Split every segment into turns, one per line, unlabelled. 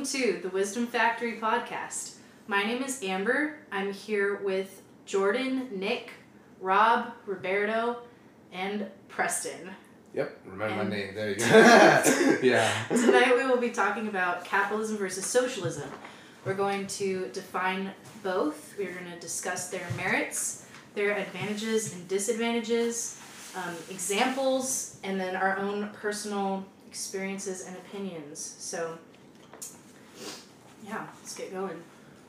Welcome to the Wisdom Factory podcast. My name is Amber. I'm here with Jordan, Nick, Rob, Roberto, and Preston.
Yep, remember
And-
my name. There you go. yeah.
Tonight we will be talking about capitalism versus socialism. We're going to define both. We're going to discuss their merits, their advantages and disadvantages, um, examples, and then our own personal experiences and opinions. So, yeah, let's get going.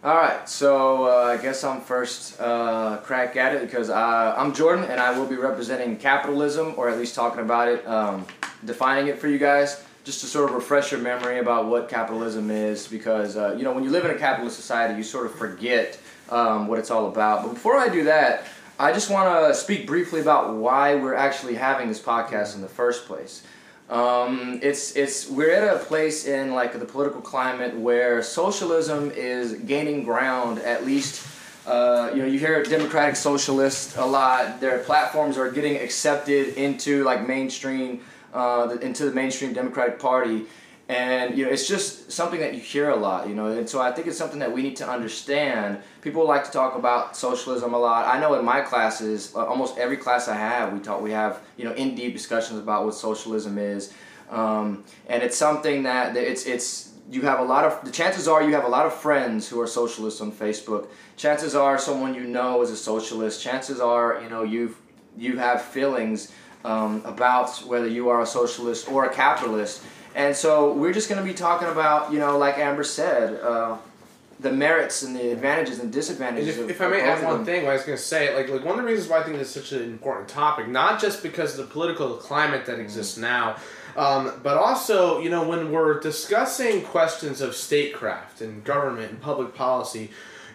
All right, so uh, I guess I'm first uh, crack at it because uh, I'm Jordan and I will be representing capitalism, or at least talking about it, um, defining it for you guys, just to sort of refresh your memory about what capitalism is. Because uh, you know, when you live in a capitalist society, you sort of forget um, what it's all about. But before I do that, I just want to speak briefly about why we're actually having this podcast in the first place. Um, it's it's we're at a place in like the political climate where socialism is gaining ground. At least, uh, you know, you hear democratic socialists a lot. Their platforms are getting accepted into like mainstream, uh, into the mainstream Democratic Party, and you know, it's just something that you hear a lot. You know, and so I think it's something that we need to understand. People like to talk about socialism a lot. I know in my classes, uh, almost every class I have, we talk, we have you know in deep discussions about what socialism is, um, and it's something that it's it's you have a lot of the chances are you have a lot of friends who are socialists on Facebook. Chances are someone you know is a socialist. Chances are you know you've you have feelings um, about whether you are a socialist or a capitalist. And so we're just going to be talking about, you know, like Amber said, uh, the merits and the advantages and
And
disadvantages
if,
of,
if I may add one thing, what I was going to say, like, like one of the reasons why I think this is such an important topic, not just because of the political climate that exists now, um, but also, you know, when we're discussing questions of statecraft and government and public policy,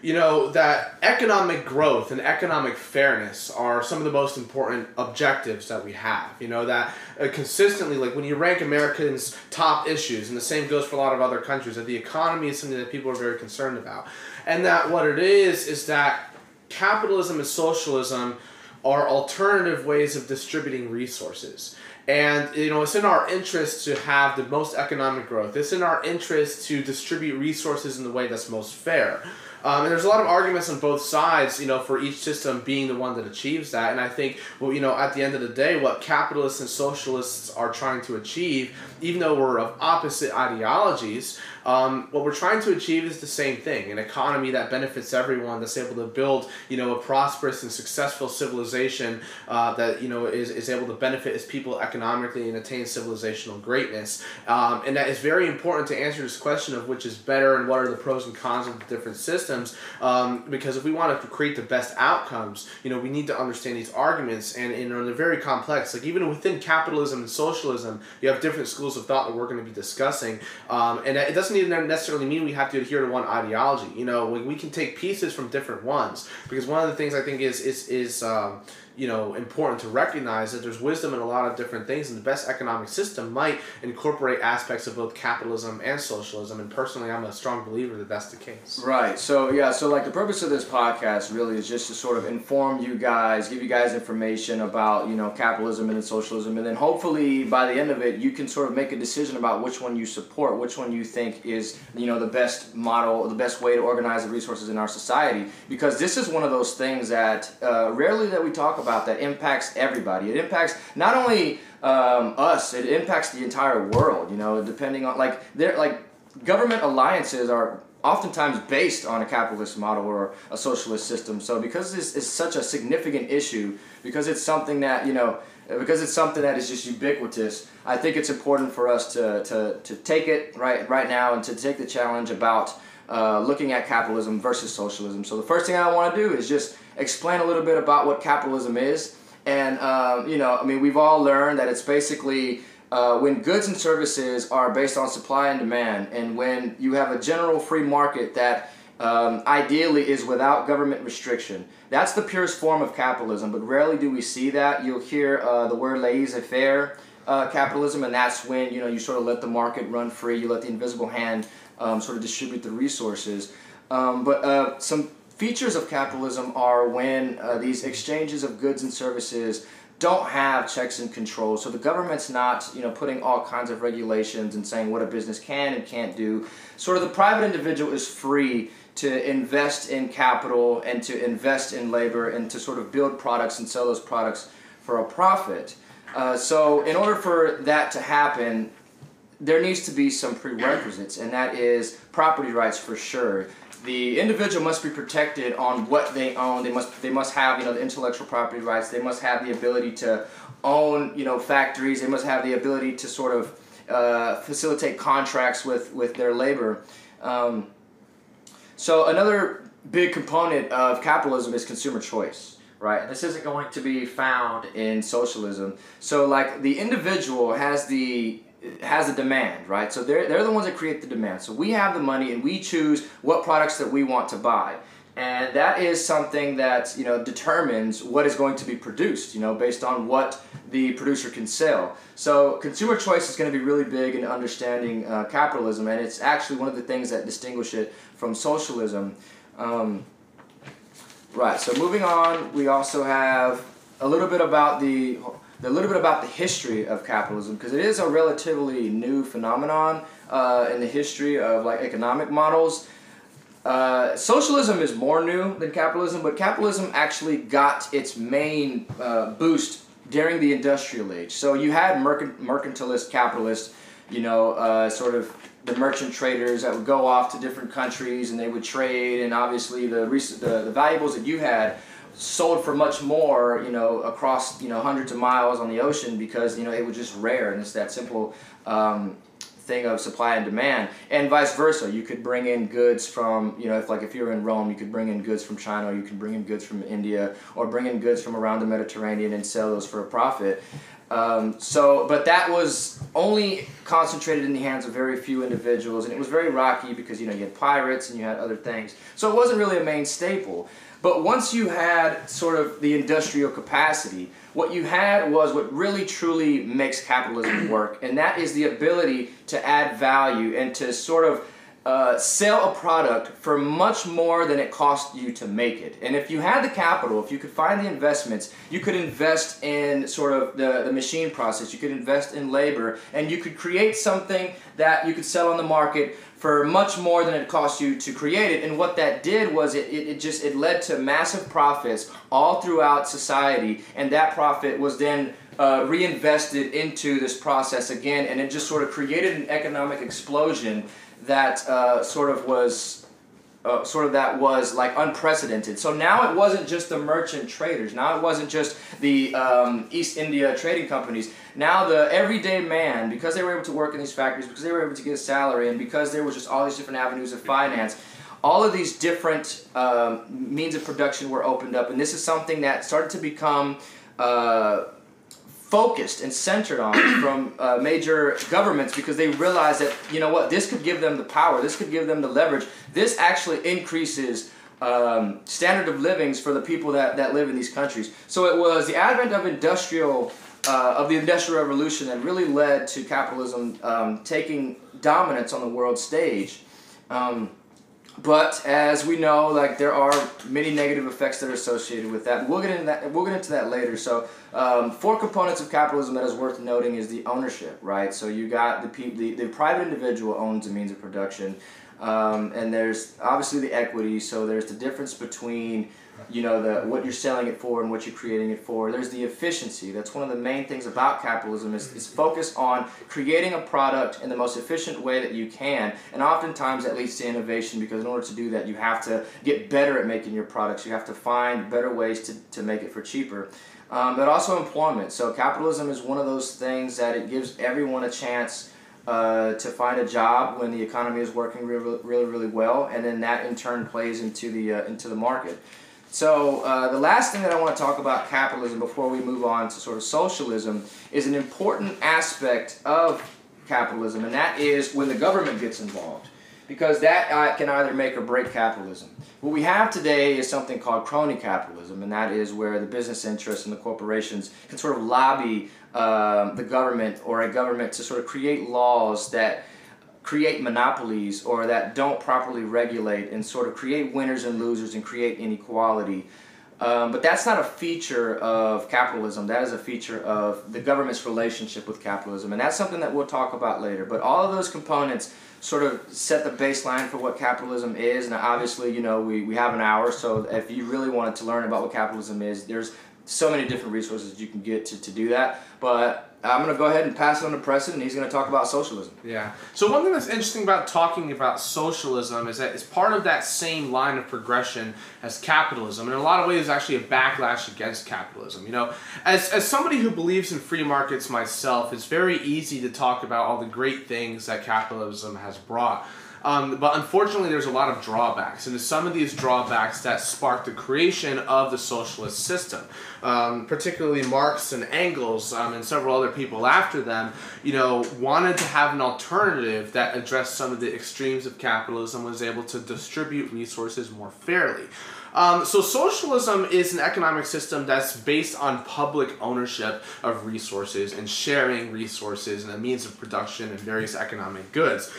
you know, that economic growth and economic fairness are some of the most important objectives that we have. You know, that uh, consistently, like when you rank Americans' top issues, and the same goes for a lot of other countries, that the economy is something that people are very concerned about. And that what it is, is that capitalism and socialism are alternative ways of distributing resources. And you know, it's in our interest to have the most economic growth. It's in our interest to distribute resources in the way that's most fair. Um, and there's a lot of arguments on both sides, you know, for each system being the one that achieves that. And I think, well, you know, at the end of the day, what capitalists and socialists are trying to achieve, even though we're of opposite ideologies, um, what we're trying to achieve is the same thing: an economy that benefits everyone, that's able to build, you know, a prosperous and successful civilization uh, that you know is, is able to benefit its people economically and attain civilizational greatness. Um, and that is very important to answer this question of which is better and what are the pros and cons of the different systems. Um, because if we want to create the best outcomes, you know, we need to understand these arguments, and, and they're very complex. Like even within capitalism and socialism, you have different schools of thought that we're going to be discussing, um, and it doesn't even necessarily mean we have to adhere to one ideology. You know, we, we can take pieces from different ones because one of the things I think is is is um, you know important to recognize that there's wisdom in a lot of different things, and the best economic system might incorporate aspects of both capitalism and socialism. And personally, I'm a strong believer that that's the case.
Right. So yeah. So like the purpose of this podcast really is just to sort of inform you guys, give you guys information about you know capitalism and then socialism, and then hopefully by the end of it, you can sort of make a decision about which one you support, which one you think is you know the best model, the best way to organize the resources in our society. Because this is one of those things that uh, rarely that we talk about that impacts everybody. It impacts not only um, us, it impacts the entire world. You know, depending on like they're like government alliances are oftentimes based on a capitalist model or a socialist system. So because this is such a significant issue, because it's something that, you know, because it's something that is just ubiquitous, I think it's important for us to, to, to take it right right now and to take the challenge about uh, looking at capitalism versus socialism. So the first thing I want to do is just explain a little bit about what capitalism is. And, um, you know, I mean, we've all learned that it's basically uh, when goods and services are based on supply and demand, and when you have a general free market that um, ideally is without government restriction. That's the purest form of capitalism, but rarely do we see that. You'll hear uh, the word laissez-faire uh, capitalism, and that's when you know you sort of let the market run free. You let the invisible hand um, sort of distribute the resources. Um, but uh, some features of capitalism are when uh, these exchanges of goods and services don't have checks and controls. So the government's not, you know, putting all kinds of regulations and saying what a business can and can't do. Sort of the private individual is free to invest in capital and to invest in labor and to sort of build products and sell those products for a profit. Uh, so in order for that to happen, there needs to be some prerequisites, and that is property rights for sure the individual must be protected on what they own. They must they must have you know the intellectual property rights. They must have the ability to own you know factories. They must have the ability to sort of uh, facilitate contracts with with their labor. Um, so another big component of capitalism is consumer choice, right? This isn't going to be found in socialism. So like the individual has the has a demand, right? So they're, they're the ones that create the demand. So we have the money and we choose what products that we want to buy. And that is something that, you know, determines what is going to be produced, you know, based on what the producer can sell. So consumer choice is going to be really big in understanding uh, capitalism, and it's actually one of the things that distinguish it from socialism. Um, right, so moving on, we also have a little bit about the a little bit about the history of capitalism because it is a relatively new phenomenon uh, in the history of like economic models. Uh, socialism is more new than capitalism, but capitalism actually got its main uh, boost during the industrial age. So you had mercant- mercantilist capitalists, you know, uh, sort of the merchant traders that would go off to different countries and they would trade, and obviously the, the, the valuables that you had sold for much more, you know, across you know hundreds of miles on the ocean because you know it was just rare and it's that simple um, thing of supply and demand, and vice versa. You could bring in goods from you know if like if you're in Rome, you could bring in goods from China, you could bring in goods from India, or bring in goods from around the Mediterranean and sell those for a profit. Um, so, but that was only concentrated in the hands of very few individuals, and it was very rocky because you know you had pirates and you had other things. So it wasn't really a main staple. But once you had sort of the industrial capacity, what you had was what really truly makes capitalism work, and that is the ability to add value and to sort of uh, sell a product for much more than it cost you to make it. And if you had the capital, if you could find the investments, you could invest in sort of the, the machine process, you could invest in labor, and you could create something that you could sell on the market for much more than it cost you to create it. And what that did was it, it, it, just it led to massive profits all throughout society, and that profit was then uh, reinvested into this process again, and it just sort of created an economic explosion that uh, sort of was uh, sort of that was like unprecedented. So now it wasn't just the merchant traders. Now it wasn't just the um, East India trading companies. Now the everyday man, because they were able to work in these factories, because they were able to get a salary, and because there was just all these different avenues of finance, all of these different um, means of production were opened up, and this is something that started to become. Uh, focused and centered on from uh, major governments because they realize that you know what this could give them the power this could give them the leverage. This actually increases um, standard of livings for the people that, that live in these countries. So it was the advent of industrial uh, of the industrial revolution that really led to capitalism um, taking dominance on the world stage. Um, but as we know, like there are many negative effects that are associated with that. We'll get into that. We'll get into that later. So, um, four components of capitalism that is worth noting is the ownership, right? So you got the pe- the, the private individual owns the means of production, um, and there's obviously the equity. So there's the difference between you know the what you're selling it for and what you're creating it for. There's the efficiency. That's one of the main things about capitalism is, is focus on creating a product in the most efficient way that you can. And oftentimes that leads to innovation because in order to do that you have to get better at making your products. You have to find better ways to, to make it for cheaper. Um, but also employment. So capitalism is one of those things that it gives everyone a chance uh, to find a job when the economy is working really, really, really well, and then that in turn plays into the uh, into the market. So uh, the last thing that I want to talk about capitalism before we move on to sort of socialism is an important aspect of capitalism, and that is when the government gets involved, because that uh, can either make or break capitalism. What we have today is something called crony capitalism, and that is where the business interests and the corporations can sort of lobby um, the government or a government to sort of create laws that create monopolies or that don't properly regulate and sort of create winners and losers and create inequality. Um, but that's not a feature of capitalism. That is a feature of the government's relationship with capitalism. And that's something that we'll talk about later. But all of those components sort of set the baseline for what capitalism is. And obviously, you know, we, we have an hour. So if you really wanted to learn about what capitalism is, there's so many different resources you can get to, to do that. But I'm going to go ahead and pass it on to Preston, and he's going to talk about socialism.
Yeah. So one thing that's interesting about talking about socialism is that it's part of that same line of progression as capitalism. and In a lot of ways, it's actually a backlash against capitalism. You know, as as somebody who believes in free markets myself, it's very easy to talk about all the great things that capitalism has brought. Um, but unfortunately, there's a lot of drawbacks, and some of these drawbacks that sparked the creation of the socialist system. Um, particularly Marx and Engels um, and several other people after them, you know, wanted to have an alternative that addressed some of the extremes of capitalism, was able to distribute resources more fairly. Um, so socialism is an economic system that's based on public ownership of resources and sharing resources and a means of production and various economic goods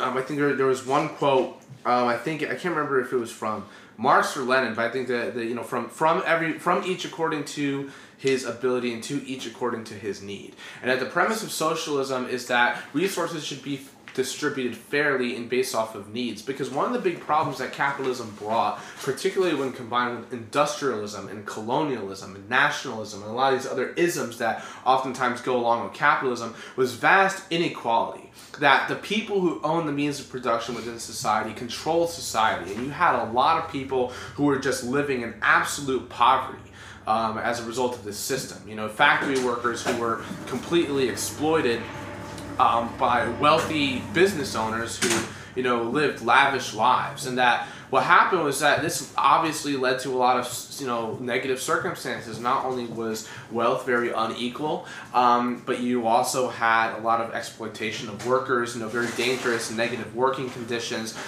um, I think there, there was one quote. Um, I think I can't remember if it was from Marx or Lenin, but I think that, that you know from from every from each according to his ability and to each according to his need. And that the premise of socialism is that resources should be distributed fairly and based off of needs. Because one of the big problems that capitalism brought, particularly when combined with industrialism and colonialism and nationalism and a lot of these other isms that oftentimes go along with capitalism, was vast inequality that the people who own the means of production within society controlled society, and you had a lot of people who were just living in absolute poverty. Um, as a result of this system, you know, factory workers who were completely exploited um, by wealthy business owners who, you know, lived lavish lives, and that what happened was that this obviously led to a lot of you know negative circumstances. Not only was wealth very unequal, um, but you also had a lot of exploitation of workers. You know, very dangerous negative working conditions.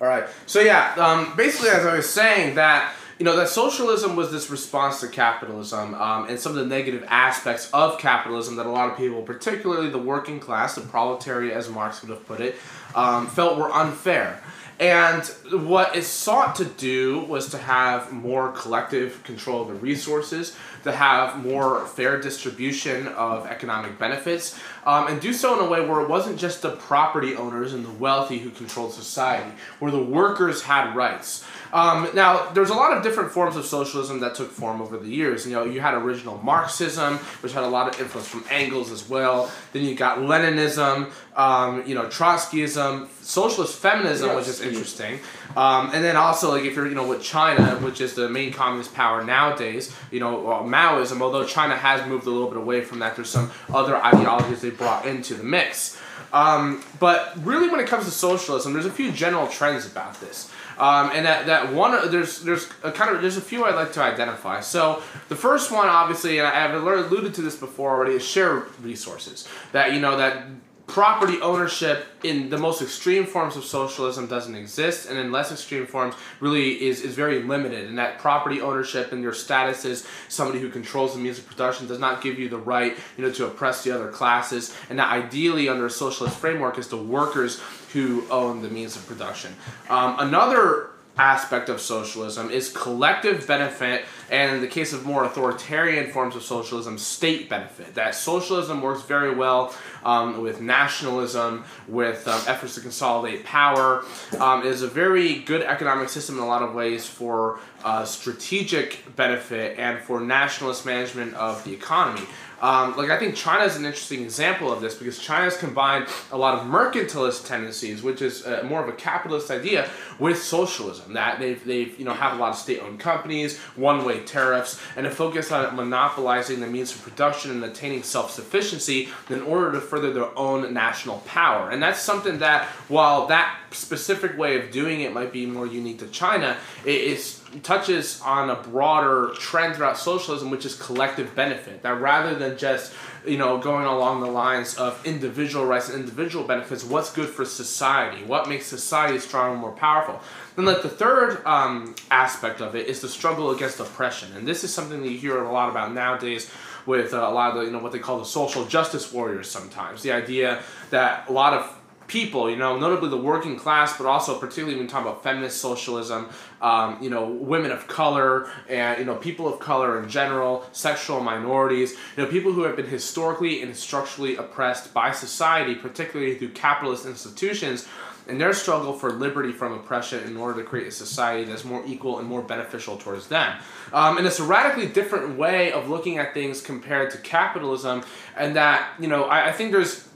All right. So yeah, um, basically, as I was saying, that you know that socialism was this response to capitalism um, and some of the negative aspects of capitalism that a lot of people, particularly the working class, the proletariat, as Marx would have put it, um, felt were unfair. And what it sought to do was to have more collective control of the resources, to have more fair distribution of economic benefits, um, and do so in a way where it wasn't just the property owners and the wealthy who controlled society, where the workers had rights. Um, now, there's a lot of different forms of socialism that took form over the years. You know, you had original Marxism, which had a lot of influence from Engels as well. Then you got Leninism, um, you know, Trotskyism, socialist feminism, yes. which is interesting. Um, and then also, like, if you're, you know, with China, which is the main communist power nowadays, you know, well, Maoism, although China has moved a little bit away from that, there's some other ideologies they brought into the mix. Um, but really, when it comes to socialism, there's a few general trends about this. Um, and that, that one there's there's a kind of there's a few I'd like to identify. So the first one, obviously, and I've alluded to this before already, is share resources. That you know that property ownership in the most extreme forms of socialism doesn't exist and in less extreme forms really is, is very limited and that property ownership and your status as somebody who controls the means of production does not give you the right you know to oppress the other classes and that ideally under a socialist framework is the workers who own the means of production. Um, another aspect of socialism is collective benefit and in the case of more authoritarian forms of socialism state benefit. That socialism works very well um, with nationalism with um, efforts to consolidate power. Um, is a very good economic system in a lot of ways for uh, strategic benefit and for nationalist management of the economy um, like I think China is an interesting example of this because China's combined a lot of mercantilist tendencies, which is uh, more of a capitalist idea, with socialism. That they've they've you know have a lot of state-owned companies, one-way tariffs, and a focus on monopolizing the means of production and attaining self-sufficiency in order to further their own national power. And that's something that while that specific way of doing it might be more unique to China, it is touches on a broader trend throughout socialism, which is collective benefit. That rather than just you know going along the lines of individual rights and individual benefits, what's good for society? What makes society stronger and more powerful? Then, like the third um, aspect of it is the struggle against oppression, and this is something that you hear a lot about nowadays with uh, a lot of the, you know what they call the social justice warriors. Sometimes the idea that a lot of people, you know, notably the working class, but also particularly when talking about feminist socialism, um, you know, women of color and you know people of color in general, sexual minorities, you know, people who have been historically and structurally oppressed by society, particularly through capitalist institutions and their struggle for liberty from oppression in order to create a society that's more equal and more beneficial towards them. Um, and it's a radically different way of looking at things compared to capitalism, and that you know I, I think there's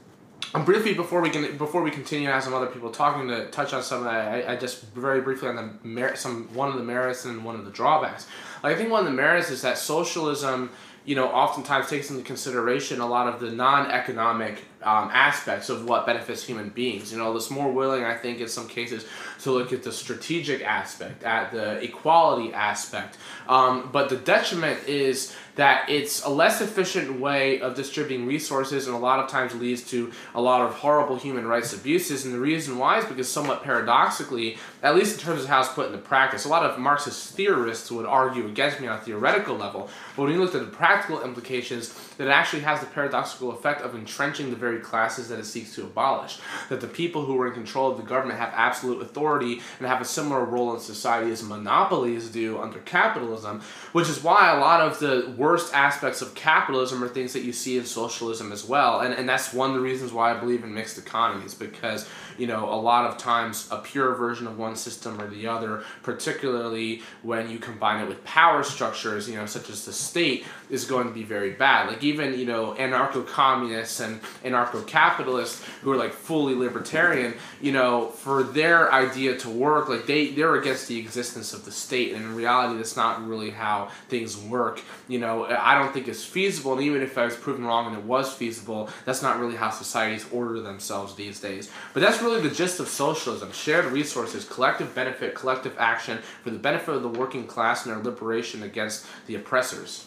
briefly before we can before we continue have some other people talking to touch on some of I, I just very briefly on the merit some one of the merits and one of the drawbacks. Like, I think one of the merits is that socialism you know oftentimes takes into consideration a lot of the non-economic um, aspects of what benefits human beings. You know, it's more willing, I think, in some cases, to look at the strategic aspect, at the equality aspect. Um, but the detriment is that it's a less efficient way of distributing resources and a lot of times leads to a lot of horrible human rights abuses. And the reason why is because, somewhat paradoxically, at least in terms of how it's put into practice, a lot of Marxist theorists would argue against me on a theoretical level. But when you look at the practical implications, that it actually has the paradoxical effect of entrenching the very classes that it seeks to abolish. That the people who are in control of the government have absolute authority and have a similar role in society as monopolies do under capitalism, which is why a lot of the worst aspects of capitalism are things that you see in socialism as well. And, and that's one of the reasons why I believe in mixed economies, because you know, a lot of times a pure version of one system or the other, particularly when you combine it with power structures, you know, such as the state, is going to be very bad. Like even, you know, anarcho-communists and anarcho-capitalists who are like fully libertarian, you know, for their idea to work, like they, they're against the existence of the state. And in reality, that's not really how things work. You know, I don't think it's feasible. And even if I was proven wrong and it was feasible, that's not really how societies order themselves these days. But that's really the gist of socialism shared resources, collective benefit, collective action for the benefit of the working class and their liberation against the oppressors.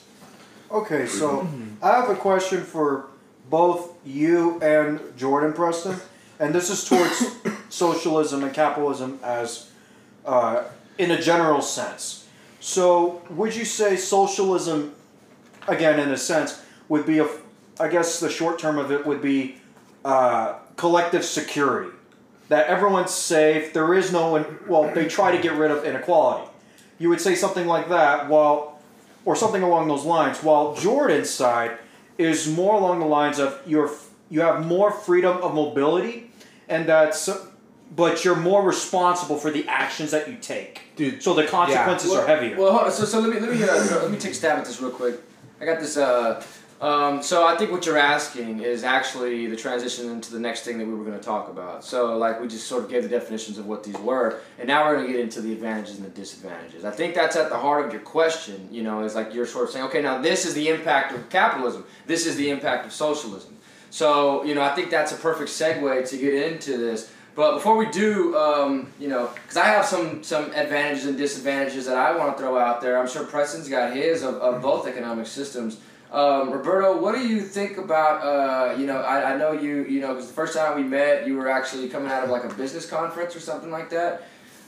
Okay, so I have a question for both you and Jordan Preston, and this is towards socialism and capitalism as uh, in a general sense. So, would you say socialism, again, in a sense, would be a, I guess the short term of it would be uh, collective security? That everyone's safe. There is no one. Well, they try to get rid of inequality. You would say something like that, while, or something along those lines. While Jordan's side is more along the lines of you're you have more freedom of mobility, and that's but you're more responsible for the actions that you take.
Dude,
so the consequences
yeah. well,
are heavier.
Well, so, so let me let me uh, let me take a stab at this real quick. I got this uh, um, so I think what you're asking is actually the transition into the next thing that we were going to talk about. So like we just sort of gave the definitions of what these were, and now we're going to get into the advantages and the disadvantages. I think that's at the heart of your question. You know, is like you're sort of saying, okay, now this is the impact of capitalism. This is the impact of socialism. So you know, I think that's a perfect segue to get into this. But before we do, um, you know, because I have some some advantages and disadvantages that I want to throw out there. I'm sure Preston's got his of, of both economic systems. Um, Roberto, what do you think about, uh, you know, I, I know you, you know, because the first time we met, you were actually coming out of like a business conference or something like that,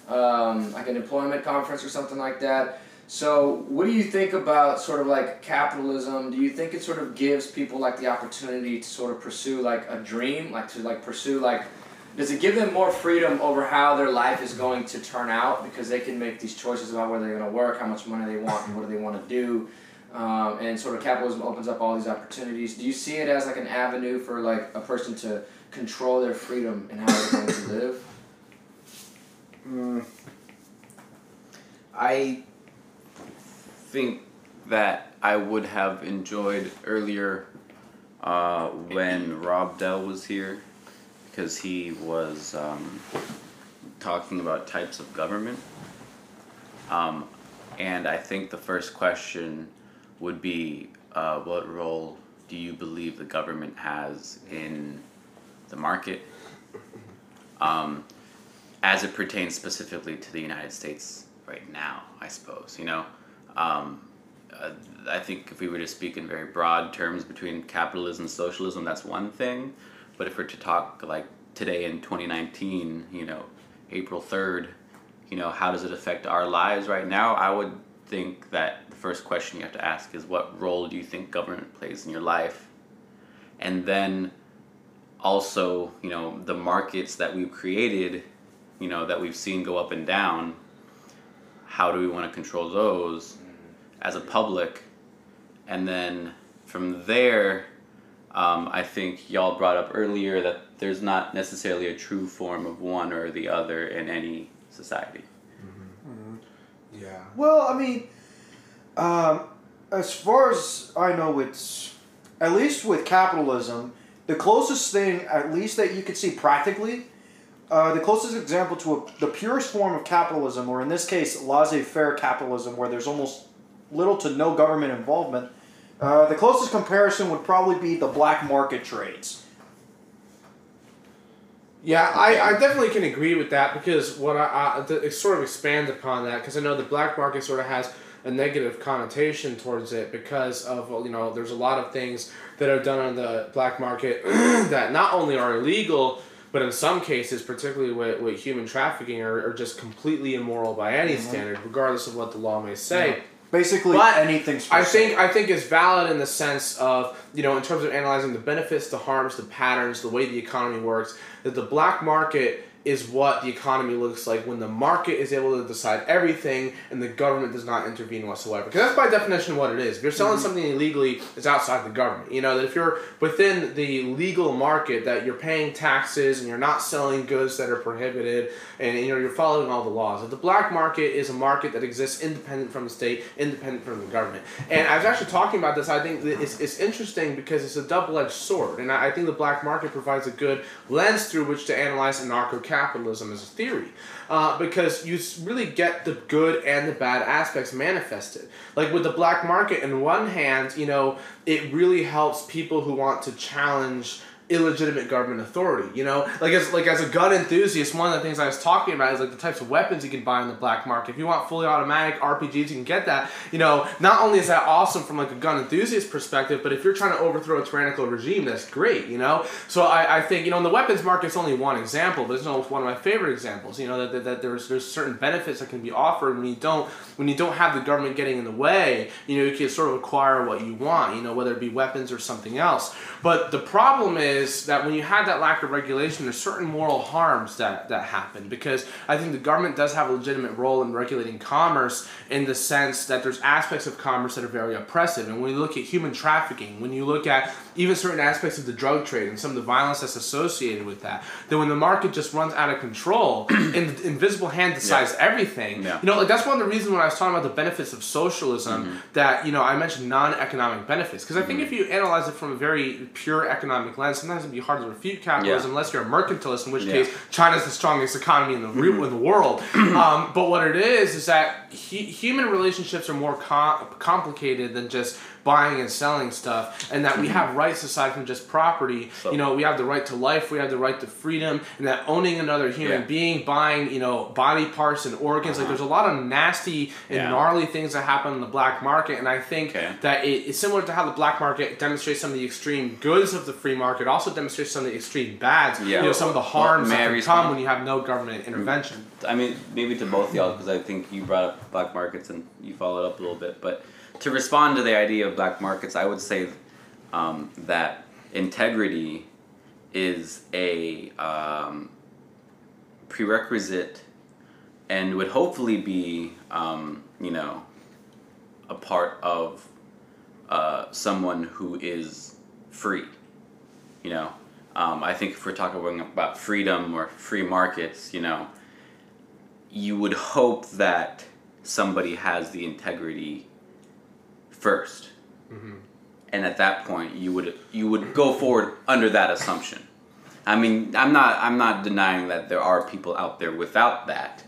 um, like an employment conference or something like that. So, what do you think about sort of like capitalism? Do you think it sort of gives people like the opportunity to sort of pursue like a dream, like to like pursue like, does it give them more freedom over how their life is going to turn out because they can make these choices about where they're going to work, how much money they want, and what do they want to do? Um, and sort of capitalism opens up all these opportunities. Do you see it as like an avenue for like a person to control their freedom and how they're going to live?
Mm, I think that I would have enjoyed earlier uh, when Rob Dell was here because he was um, talking about types of government. Um, and I think the first question would be uh, what role do you believe the government has in the market um, as it pertains specifically to the United States right now, I suppose. You know, um, uh, I think if we were to speak in very broad terms between capitalism and socialism, that's one thing. But if we're to talk like today in 2019, you know, April 3rd, you know, how does it affect our lives right now? I would think that first question you have to ask is what role do you think government plays in your life? And then also, you know, the markets that we've created, you know, that we've seen go up and down, how do we want to control those mm-hmm. as a public? And then from there, um, I think y'all brought up earlier that there's not necessarily a true form of one or the other in any society. Mm-hmm. Mm-hmm.
Yeah.
Well, I mean, um, as far as I know, it's at least with capitalism, the closest thing, at least that you could see practically, uh, the closest example to a, the purest form of capitalism, or in this case, laissez-faire capitalism, where there's almost little to no government involvement. Uh, the closest comparison would probably be the black market trades.
Yeah, I, I definitely can agree with that because what I, I to sort of expand upon that because I know the black market sort of has a negative connotation towards it because of well, you know there's a lot of things that are done on the black market that not only are illegal but in some cases particularly with, with human trafficking are, are just completely immoral by any mm-hmm. standard regardless of what the law may say.
Basically,
But
anything's.
I think I think it's valid in the sense of you know in terms of analyzing the benefits, the harms, the patterns, the way the economy works. That the black market is what the economy looks like when the market is able to decide everything and the government does not intervene whatsoever. Because that's by definition what it is. If you're selling mm-hmm. something illegally, it's outside the government. You know that if you're within the legal market, that you're paying taxes and you're not selling goods that are prohibited, and you know you're following all the laws. The black market is a market that exists independent from the state, independent from the government. And I was actually talking about this. I think it's, it's interesting because it's a double-edged sword, and I I think the black market provides a good lens through which to analyze anarcho-capitalism as a theory, uh, because you really get the good and the bad aspects manifested. Like with the black market, in one hand, you know, it really helps people who want to challenge illegitimate government authority. You know, like as like as a gun enthusiast, one of the things I was talking about is like the types of weapons you can buy on the black market. If you want fully automatic RPGs, you can get that. You know, not only is that awesome from like a gun enthusiast perspective, but if you're trying to overthrow a tyrannical regime, that's great. You know, so I, I think you know in the weapons market market's only one example, but it's one of my favorite examples. You know that, that, that there's there's certain benefits that can be offered when you don't when you don't have the government getting in the way. You know, you can sort of acquire what you want. You know, whether it be weapons or something else. But the problem is that when you have that lack of regulation, there's certain moral harms that, that happen because I think the government does have a legitimate role in regulating commerce in the sense that there's aspects of commerce that are very oppressive. And when you look at human trafficking, when you look at even certain aspects of the drug trade and some of the violence that's associated with that, then when the market just runs out of control and the invisible hand decides everything,
Yeah.
you know, like that's one of the reasons when I was talking about the benefits of socialism mm-hmm. that, you know, I mentioned non-economic benefits. Because I think mm-hmm. if you analyze it from a very pure economic lens, sometimes it'd be hard to refute capitalism
Yeah.
unless you're a mercantilist, in which
Yeah.
case China's the strongest economy in the re- in the world. um, but what it is is that hu- human relationships are more com- complicated than just buying and selling stuff, and that we have rights aside from just property.
So-
you know, we have the right to life, we have the right to freedom, and that owning another human
Yeah.
being, buying you know body parts and organs, like uh-huh. there's a lot of nasty and
Yeah.
gnarly things that happen in the black market, and I think
Okay.
that it, it's similar to how the black market demonstrates some of the extreme goods of the free market, also demonstrates some of the extreme bads.
Yeah.
You know, some of the harms
I
that can come when you have no government mm. intervention.
I mean, maybe to both y'all, because I think you brought up black markets and you followed up a little bit. But to respond to the idea of black markets, I would say um, that integrity is a um, prerequisite and would hopefully be, um, you know, a part of uh, someone who is free. You know, um, I think if we're talking about freedom or free markets, you know, you would hope that somebody has the integrity 1st mm-hmm. and at that point you would you would go forward under that assumption. I mean, I'm not I'm not denying that there are people out there without that,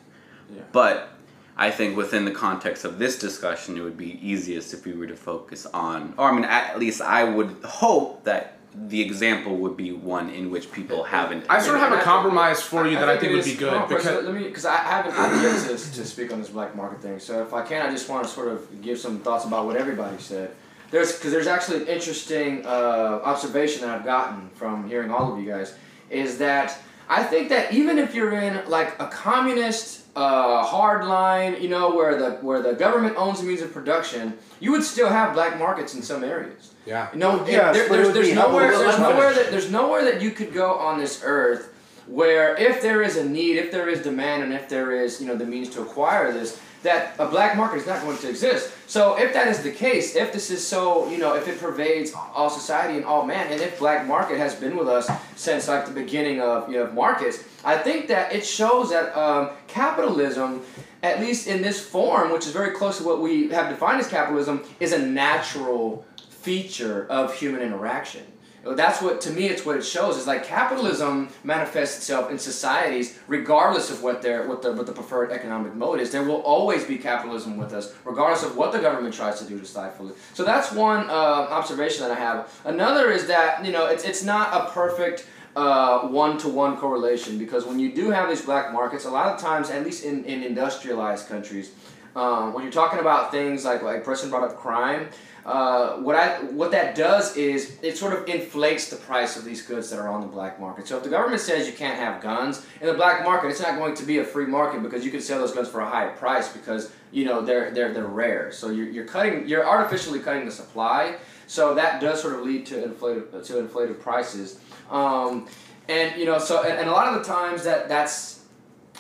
Yeah.
but I think within the context of this discussion, it would be easiest if we were to focus on, or I mean, at least I would hope that the example would be one in which people haven't.
I sort of have a compromise for you that I think
it
would be good
hold on for a
because
second, let me because I haven't I've yet to, to speak on this black market thing. So if I can, I just want to sort of give some thoughts about what everybody said. There's because there's actually an interesting uh, observation that I've gotten from hearing all of you guys is that I think that even if you're in like a communist uh, hard line, you know, where the where the government owns the means of production, you would still have black markets in some areas.
Yeah.
No. know,
Yes,
there, there's, there's nowhere there's nowhere that there's nowhere that you could go on this earth where if there is a need, if there is demand, and if there is you know the means to acquire this, that a black market is not going to exist. So if that is the case, if this is so, you know, if it pervades all society and all man, and if black market has been with us since like the beginning of you know markets, I think that it shows that um, capitalism, at least in this form, which is very close to what we have defined as capitalism, is a natural feature of human interaction. That's what to me it's what it shows is like capitalism manifests itself in societies regardless of what their what the what the preferred economic mode is. There will always be capitalism with us, regardless of what the government tries to do to stifle it. So that's one uh, observation that I have. Another is that you know it's it's not a perfect one to one correlation because when you do have these black markets, a lot of times, at least in, in industrialized countries, um, when you're talking about things like like Preston brought up crime, uh, what I what that does is it sort of inflates the price of these goods that are on the black market. So if the government says you can't have guns in the black market, it's not going to be a free market because you can sell those guns for a higher price because you know they're they're they're rare. So you're, you're cutting you're artificially cutting the supply. So that does sort of lead to inflated to inflated prices. Um, and you know so and, and a lot of the times that that's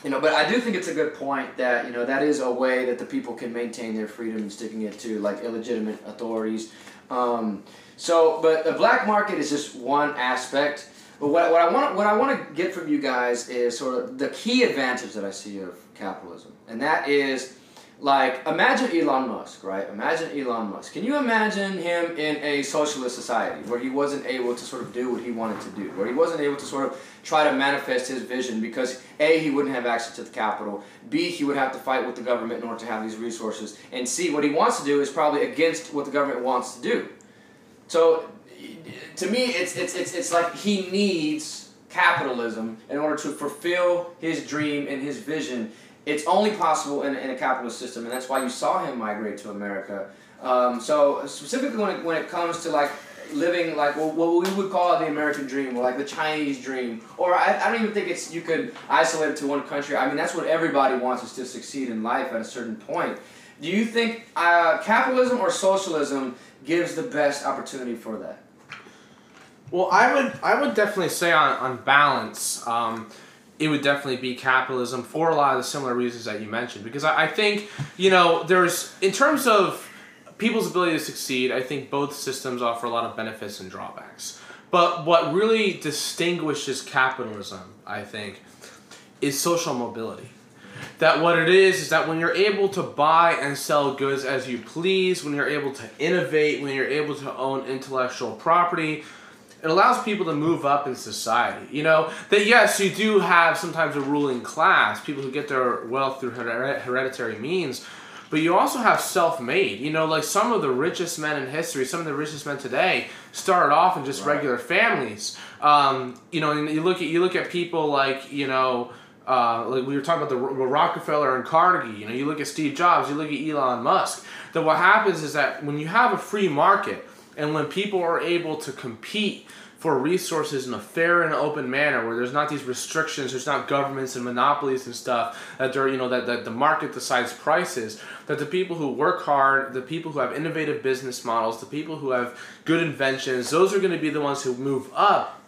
you know, but I do think it's a good point that you know that is a way that the people can maintain their freedom and sticking it to like illegitimate authorities. Um, so, but the black market is just one aspect. But what, what I want what I want to get from you guys is sort of the key advantage that I see of capitalism, and that is like imagine Elon Musk, right? Imagine Elon Musk. Can you imagine him in a socialist society where he wasn't able to sort of do what he wanted to do, where he wasn't able to sort of try to manifest his vision because A, he wouldn't have access to the capital, B, he would have to fight with the government in order to have these resources, and C, what he wants to do is probably against what the government wants to do. So to me, it's, it's, it's, it's like he needs capitalism in order to fulfill his dream and his vision. It's only possible in, in a capitalist system, and that's why you saw him migrate to America. Um, so specifically when it, when it comes to like living like what we would call the American dream or like the Chinese dream, or I, I don't even think it's you could isolate it to one country. I mean that's what everybody wants is to succeed in life at a certain point. Do you think uh, capitalism or socialism gives the best opportunity for that?
Well, I would I would definitely say on on balance, um, it would definitely be capitalism for a lot of the similar reasons that you mentioned. Because I, I think you know there's in terms of people's ability to succeed, I think both systems offer a lot of benefits and drawbacks. But what really distinguishes capitalism, I think, is social mobility. That what it is is that when you're able to buy and sell goods as you please, when you're able to innovate, when you're able to own intellectual property, it allows people to move up in society. You know, that yes, you do have sometimes a ruling class, people who get their wealth through hered- hereditary means, but you also have self-made. You know, like some of the richest men in history, some of the richest men today started off in just
Right.
regular families. Um, you know, and you look at you look at people like you know. Uh, like we were talking about the Ro- Rockefeller and Carnegie, you know, you look at Steve Jobs, you look at Elon Musk. That what happens is that when you have a free market, and when people are able to compete for resources in a fair and open manner where there's not these restrictions there's not governments and monopolies and stuff that they're you know that, that the market decides prices that the people who work hard the people who have innovative business models the people who have good inventions those are going to be the ones who move up.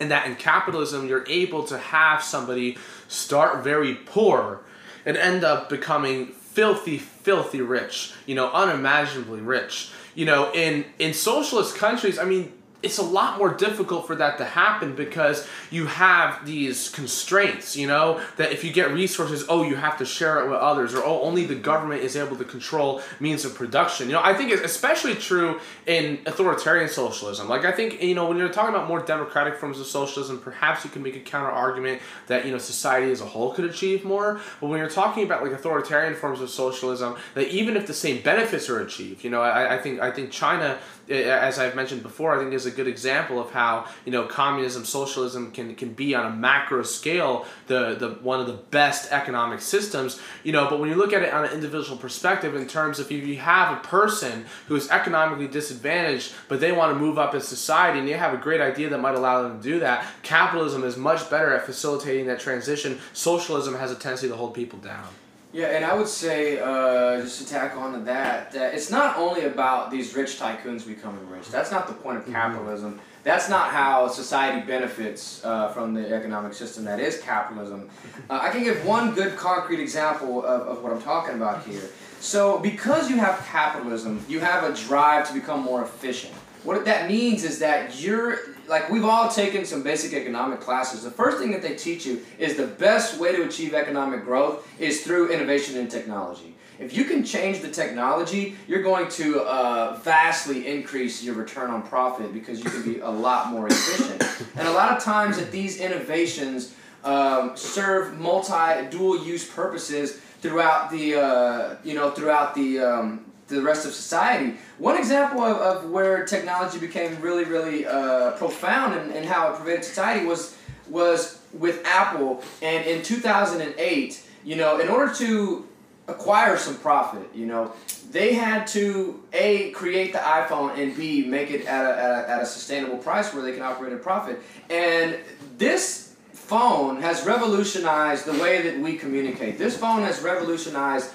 And that in capitalism you're able to have somebody start very poor and end up becoming filthy filthy rich you know unimaginably rich you know in in socialist countries i mean it's a lot more difficult for that to happen because you have these constraints, you know, that if you get resources, oh, you have to share it with others, or oh, only the government is able to control means of production. You know, I think it's especially true in authoritarian socialism. Like, I think, you know, when you're talking about more democratic forms of socialism, perhaps you can make a counter argument that, you know, society as a whole could achieve more. But when you're talking about like authoritarian forms of socialism, that even if the same benefits are achieved, you know, I, I think I think China, as I've mentioned before, I think is a good example of how you know communism, socialism can can be on a macro scale the the one of the best economic systems. You know, but when you look at it on an individual perspective, in terms of if you have a person who is economically disadvantaged, but they want to move up in society, and they have a great idea that might allow them to do that, capitalism is much better at facilitating that transition. Socialism has a tendency to hold people down.
Yeah, and I would say, uh, just to tack on to that, that it's not only about these rich tycoons becoming rich. That's not the point of capitalism. That's not how society benefits uh, from the economic system that is capitalism. Uh, I can give one good concrete example of, of what I'm talking about here. So, because you have capitalism, you have a drive to become more efficient. What that means is that you're like we've all taken some basic economic classes. The first thing that they teach you is the best way to achieve economic growth is through innovation in technology. If you can change the technology, you're going to uh, vastly increase your return on profit because you can be a lot more efficient. and a lot of times that these innovations um, serve multi dual use purposes throughout the uh, you know throughout the um, the rest of society. One example of, of where technology became really, really uh, profound and, and how it pervaded society was was with Apple. And in 2008, you know, in order to acquire some profit, you know, they had to a create the iPhone and b make it at a, at a, at a sustainable price where they can operate at profit. And this phone has revolutionized the way that we communicate. This phone has revolutionized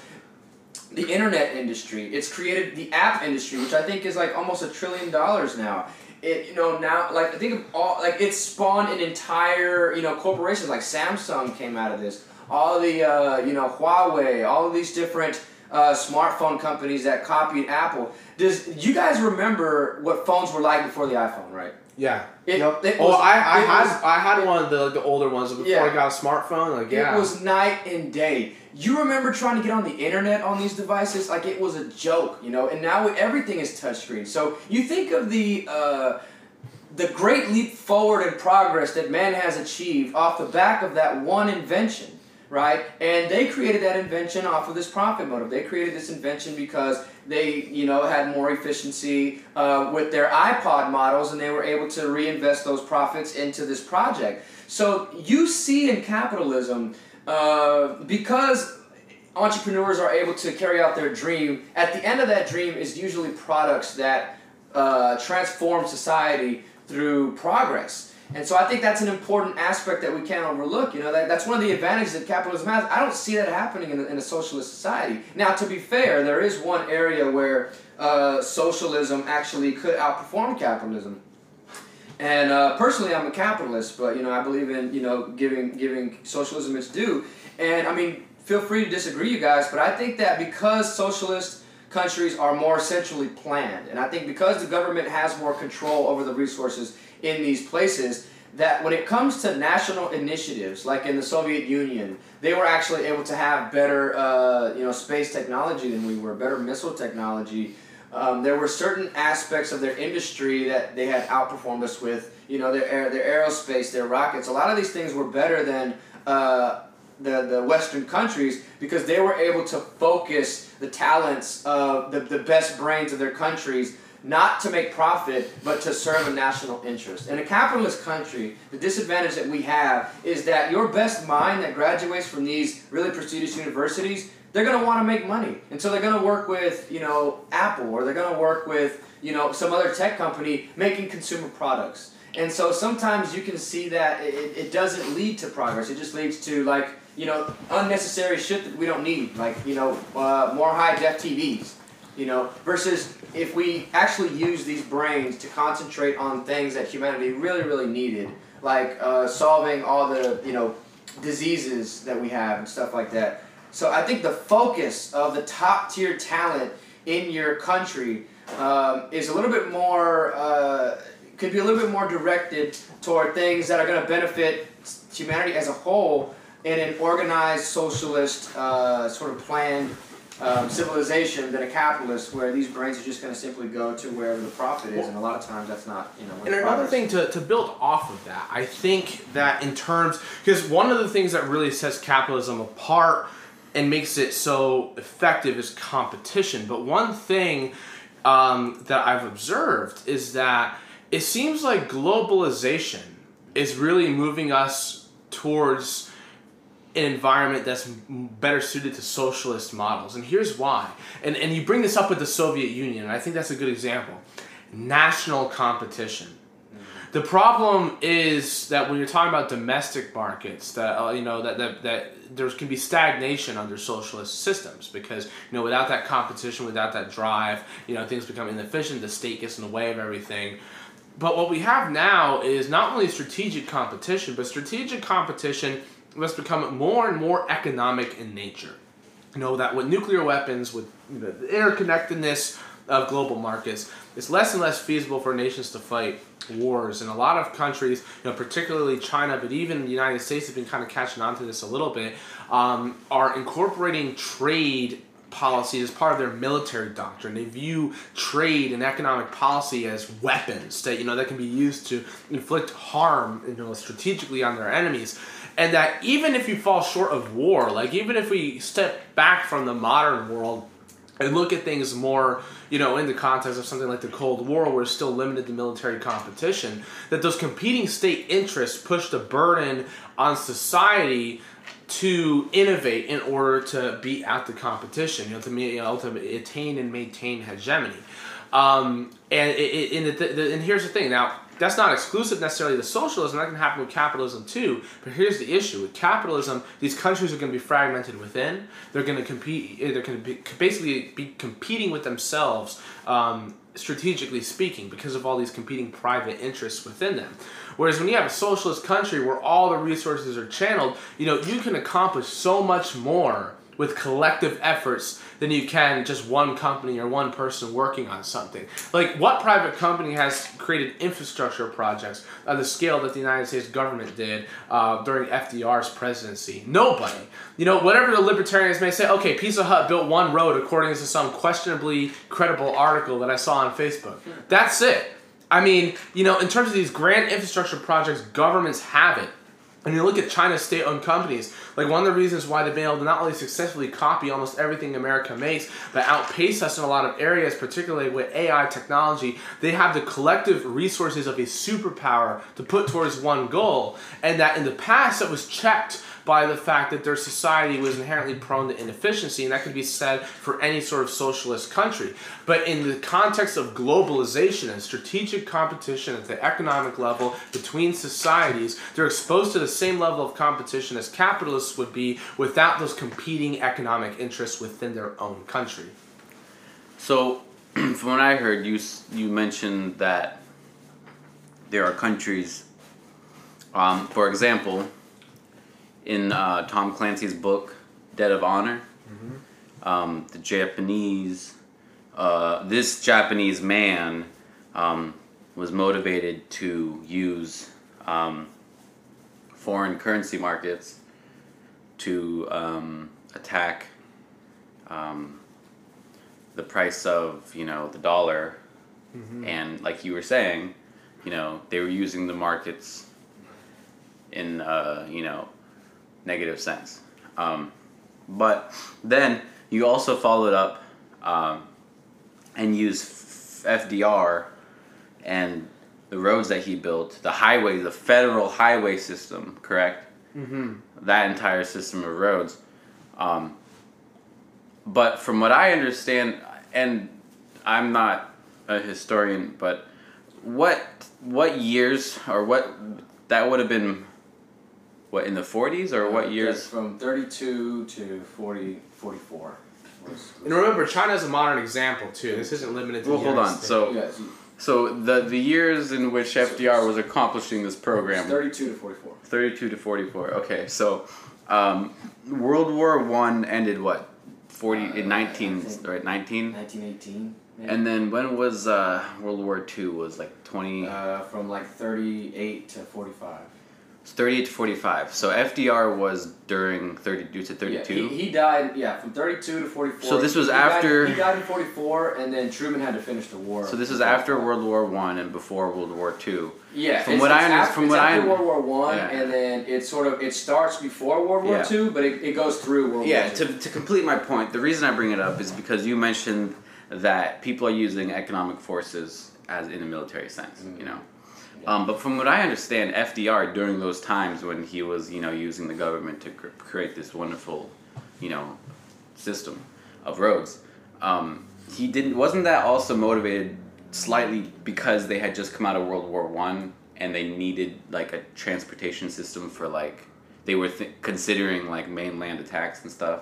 the internet industry. It's created the app industry, which I think is like almost a trillion dollars now. It you know now like I think of all like it's spawned an entire you know corporations like Samsung came out of this. All the uh, you know Huawei, all of these different uh, smartphone companies that copied Apple. Does you guys remember what phones were like before the iPhone, right?
Yeah.
It,
Yep.
it
Oh,
was-
I, I
it
had
was-
I had one of the the older ones before
Yeah.
I got a smartphone. Like yeah.
It was night and day. You remember trying to get on the internet on these devices? Like it was a joke, you know. And now everything is touchscreen. So you think of the uh, the great leap forward in progress that man has achieved off the back of that one invention, right? And they created that invention off of this profit motive. They created this invention because they, you know, had more efficiency uh, with their iPod models, and they were able to reinvest those profits into this project. So you see in capitalism, uh, because entrepreneurs are able to carry out their dream, at the end of that dream is usually products that uh, transform society through progress. And so I think that's an important aspect that we can't overlook. You know, that, that's one of the advantages that capitalism has. I don't see that happening in a, in a socialist society. Now, to be fair, there is one area where uh, socialism actually could outperform capitalism. And uh, personally, I'm a capitalist, but you know, I believe in you know giving giving socialism its due. And I mean, feel free to disagree, you guys, but I think that because socialist countries are more centrally planned, and I think because the government has more control over the resources in these places, that when it comes to national initiatives, like in the Soviet Union, they were actually able to have better, uh, you know, space technology than we were, better missile technology. Um, there were certain aspects of their industry that they had outperformed us with. You know, their their aerospace, their rockets. A lot of these things were better than uh, the the Western countries because they were able to focus the talents of the, the best brains of their countries not to make profit, but to serve a national interest. In a capitalist country, the disadvantage that we have is that your best mind that graduates from these really prestigious universities, they're going to want to make money. And so they're going to work with, you know, Apple or they're going to work with, you know, some other tech company making consumer products. And so sometimes you can see that it, it doesn't lead to progress. It just leads to like, you know, unnecessary shit that we don't need, like, you know, uh, more high def TVs you know versus if we actually use these brains to concentrate on things that humanity really really needed like uh, solving all the you know diseases that we have and stuff like that so i think the focus of the top tier talent in your country um, is a little bit more uh, could be a little bit more directed toward things that are going to benefit humanity as a whole in an organized socialist uh, sort of planned um, civilization than a capitalist where these brains are just going to simply go to wherever the profit is, and a lot of times that's not, you know.
And another thing to, to build off of that, I think that in terms, because one of the things that really sets capitalism apart and makes it so effective is competition. But one thing um, that I've observed is that it seems like globalization is really moving us towards an environment that's better suited to socialist models. And here's why. And, and you bring this up with the Soviet Union, and I think that's a good example. National competition. The problem is that when you're talking about domestic markets, that uh, you know that, that that there can be stagnation under socialist systems because you know without that competition, without that drive, you know things become inefficient. The state gets in the way of everything. But what we have now is not only strategic competition, but strategic competition must become more and more economic in nature. You know that with nuclear weapons, with you know, the interconnectedness of global markets, it's less and less feasible for nations to fight wars. And a lot of countries, you know, particularly China, but even the United States have been kind of catching on to this a little bit, um, are incorporating trade policy as part of their military doctrine. They view trade and economic policy as weapons that you know that can be used to inflict harm, you know, strategically on their enemies. And that even if you fall short of war, like even if we step back from the modern world and look at things more, you know, in the context of something like the Cold War, where it's still limited to military competition, that those competing state interests push the burden on society to innovate in order to beat out the competition, you know, to, you know, attain and maintain hegemony. Um, and it, it, and, the, and here's the thing. Now, that's not exclusive necessarily to socialism. That can happen with capitalism too. But here's the issue: with capitalism, these countries are going to be fragmented within. They're going to compete. They're going to be basically be competing with themselves, um, strategically speaking, because of all these competing private interests within them. Whereas when you have a socialist country where all the resources are channeled, you know you can accomplish so much more with collective efforts than you can just one company or one person working on something. Like, what private company has created infrastructure projects on the scale that the United States government did uh, during FDR's presidency? Nobody. You know, whatever the libertarians may say, okay, Pizza Hut built one road according to some questionably credible article that I saw on Facebook. That's it. I mean, you know, in terms of these grand infrastructure projects, governments have it. And you look at China's state-owned companies, like one of the reasons why they've been able to not only successfully copy almost everything America makes, but outpace us in a lot of areas, particularly with AI technology, they have the collective resources of a superpower to put towards one goal. And that in the past it was checked by the fact that their society was inherently prone to inefficiency, and that could be said for any sort of socialist country. But in the context of globalization and strategic competition at the economic level between societies, they're exposed to the same level of competition as capitalists would be without those competing economic interests within their own country.
So, from what I heard, you you mentioned that there are countries. Um, for example, in uh, Tom Clancy's book Debt of Honor, um, the Japanese, uh, this Japanese man um, was motivated to use um, foreign currency markets to um, attack um, the price of you know the dollar, and like you were saying, you know they were using the markets in uh, you know negative sense. Um, but then you also followed up um, and used FDR and the roads that he built, the highway, the federal highway system, correct?
Mm-hmm.
That entire system of roads. Um, but from what I understand, and I'm not a historian, but what what years or what that would have been what in the 40s or what
Uh,
years
From 32 to 40, 44.
And remember, China is a modern example too. This isn't limited to.
well
the
hold
United
on
States.
so
yes,
so the the years in which FDR was accomplishing this program
32 to 44.
32 to 44 okay so um, World War 1 ended what 40 in 19 right 19
1918.
and then when was uh, World War 2 was like 20
uh, from like 38 to 45.
38 to 45 so FDR was during 30 due to 32
Yeah, he, he died, yeah, from 32 to 44.
So this was
He died-
after-
he died in 44, and then Truman had to finish the war.
so this is after World War 1 and before World War 2
Yeah,
From what I under-
after,
from what I
World War One,
Yeah.
and then it sort of it starts before World War
Yeah.
Two, but it, it goes through World
Yeah,
War
to, to complete my point, the reason I bring it up is because you mentioned that people are using economic forces as in a military sense,
Mm-hmm.
you know. Um, but from what I understand, FDR during those times when he was, you know, using the government to cr- create this wonderful, you know, system of roads, um, he didn't. Wasn't that also motivated slightly because they had just come out of World War One and they needed like a transportation system for like they were th- considering like mainland attacks and stuff,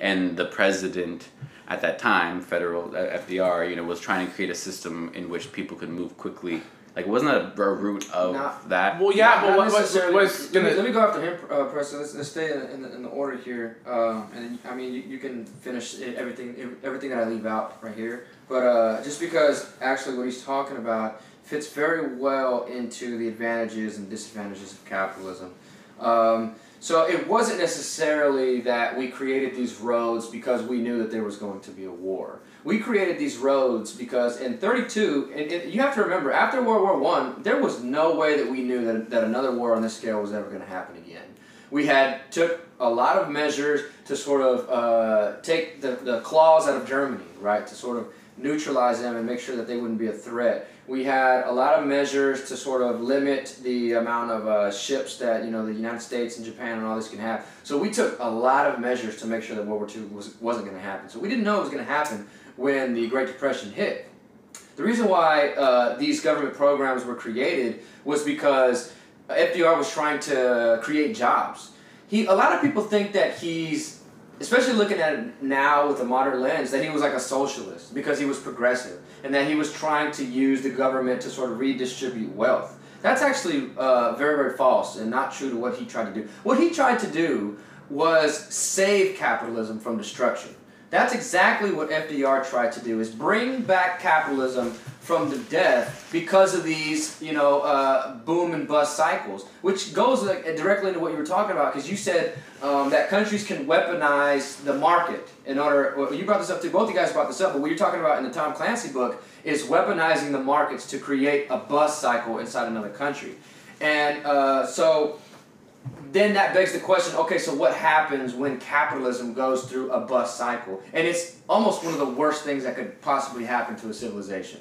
and the president at that time, federal uh, FDR, you know, was trying to create a system in which people could move quickly. Like, wasn't that a, a root of
Not-
that?
Well, yeah,
Not-
but
not
what, what,
necessarily-
what's
let,
gonna
me, let me go after him, uh, Preston. Let's, let's stay in, in, the, in the order here, um, and I mean you, you can finish everything everything that I leave out right here. But uh, just because actually what he's talking about fits very well into the advantages and disadvantages of capitalism. Um, so it wasn't necessarily that we created these roads because we knew that there was going to be a war. We created these roads because in 32, and, and you have to remember, after World War One, there was no way that we knew that, that another war on this scale was ever going to happen again. We had took a lot of measures to sort of uh, take the, the claws out of Germany, right, to sort of neutralize them and make sure that they wouldn't be a threat. We had a lot of measures to sort of limit the amount of uh, ships that you know the United States and Japan and all this can have. So we took a lot of measures to make sure that World War II was, wasn't going to happen. So we didn't know it was going to happen when the Great Depression hit. The reason why uh, these government programs were created was because FDR was trying to create jobs. He, a lot of people think that he's, especially looking at it now with a modern lens, that he was like a socialist because he was progressive and that he was trying to use the government to sort of redistribute wealth. That's actually uh, very, very false and not true to what he tried to do. What he tried to do was save capitalism from destruction. That's exactly what FDR tried to do: is bring back capitalism from the death because of these, you know, uh, boom and bust cycles, which goes like, directly into what you were talking about. Because you said um, that countries can weaponize the market in order. Well, you brought this up too. Both you guys brought this up, but what you're talking about in the Tom Clancy book is weaponizing the markets to create a bust cycle inside another country, and uh, so then that begs the question okay so what happens when capitalism goes through a bust cycle and it's almost one of the worst things that could possibly happen to a civilization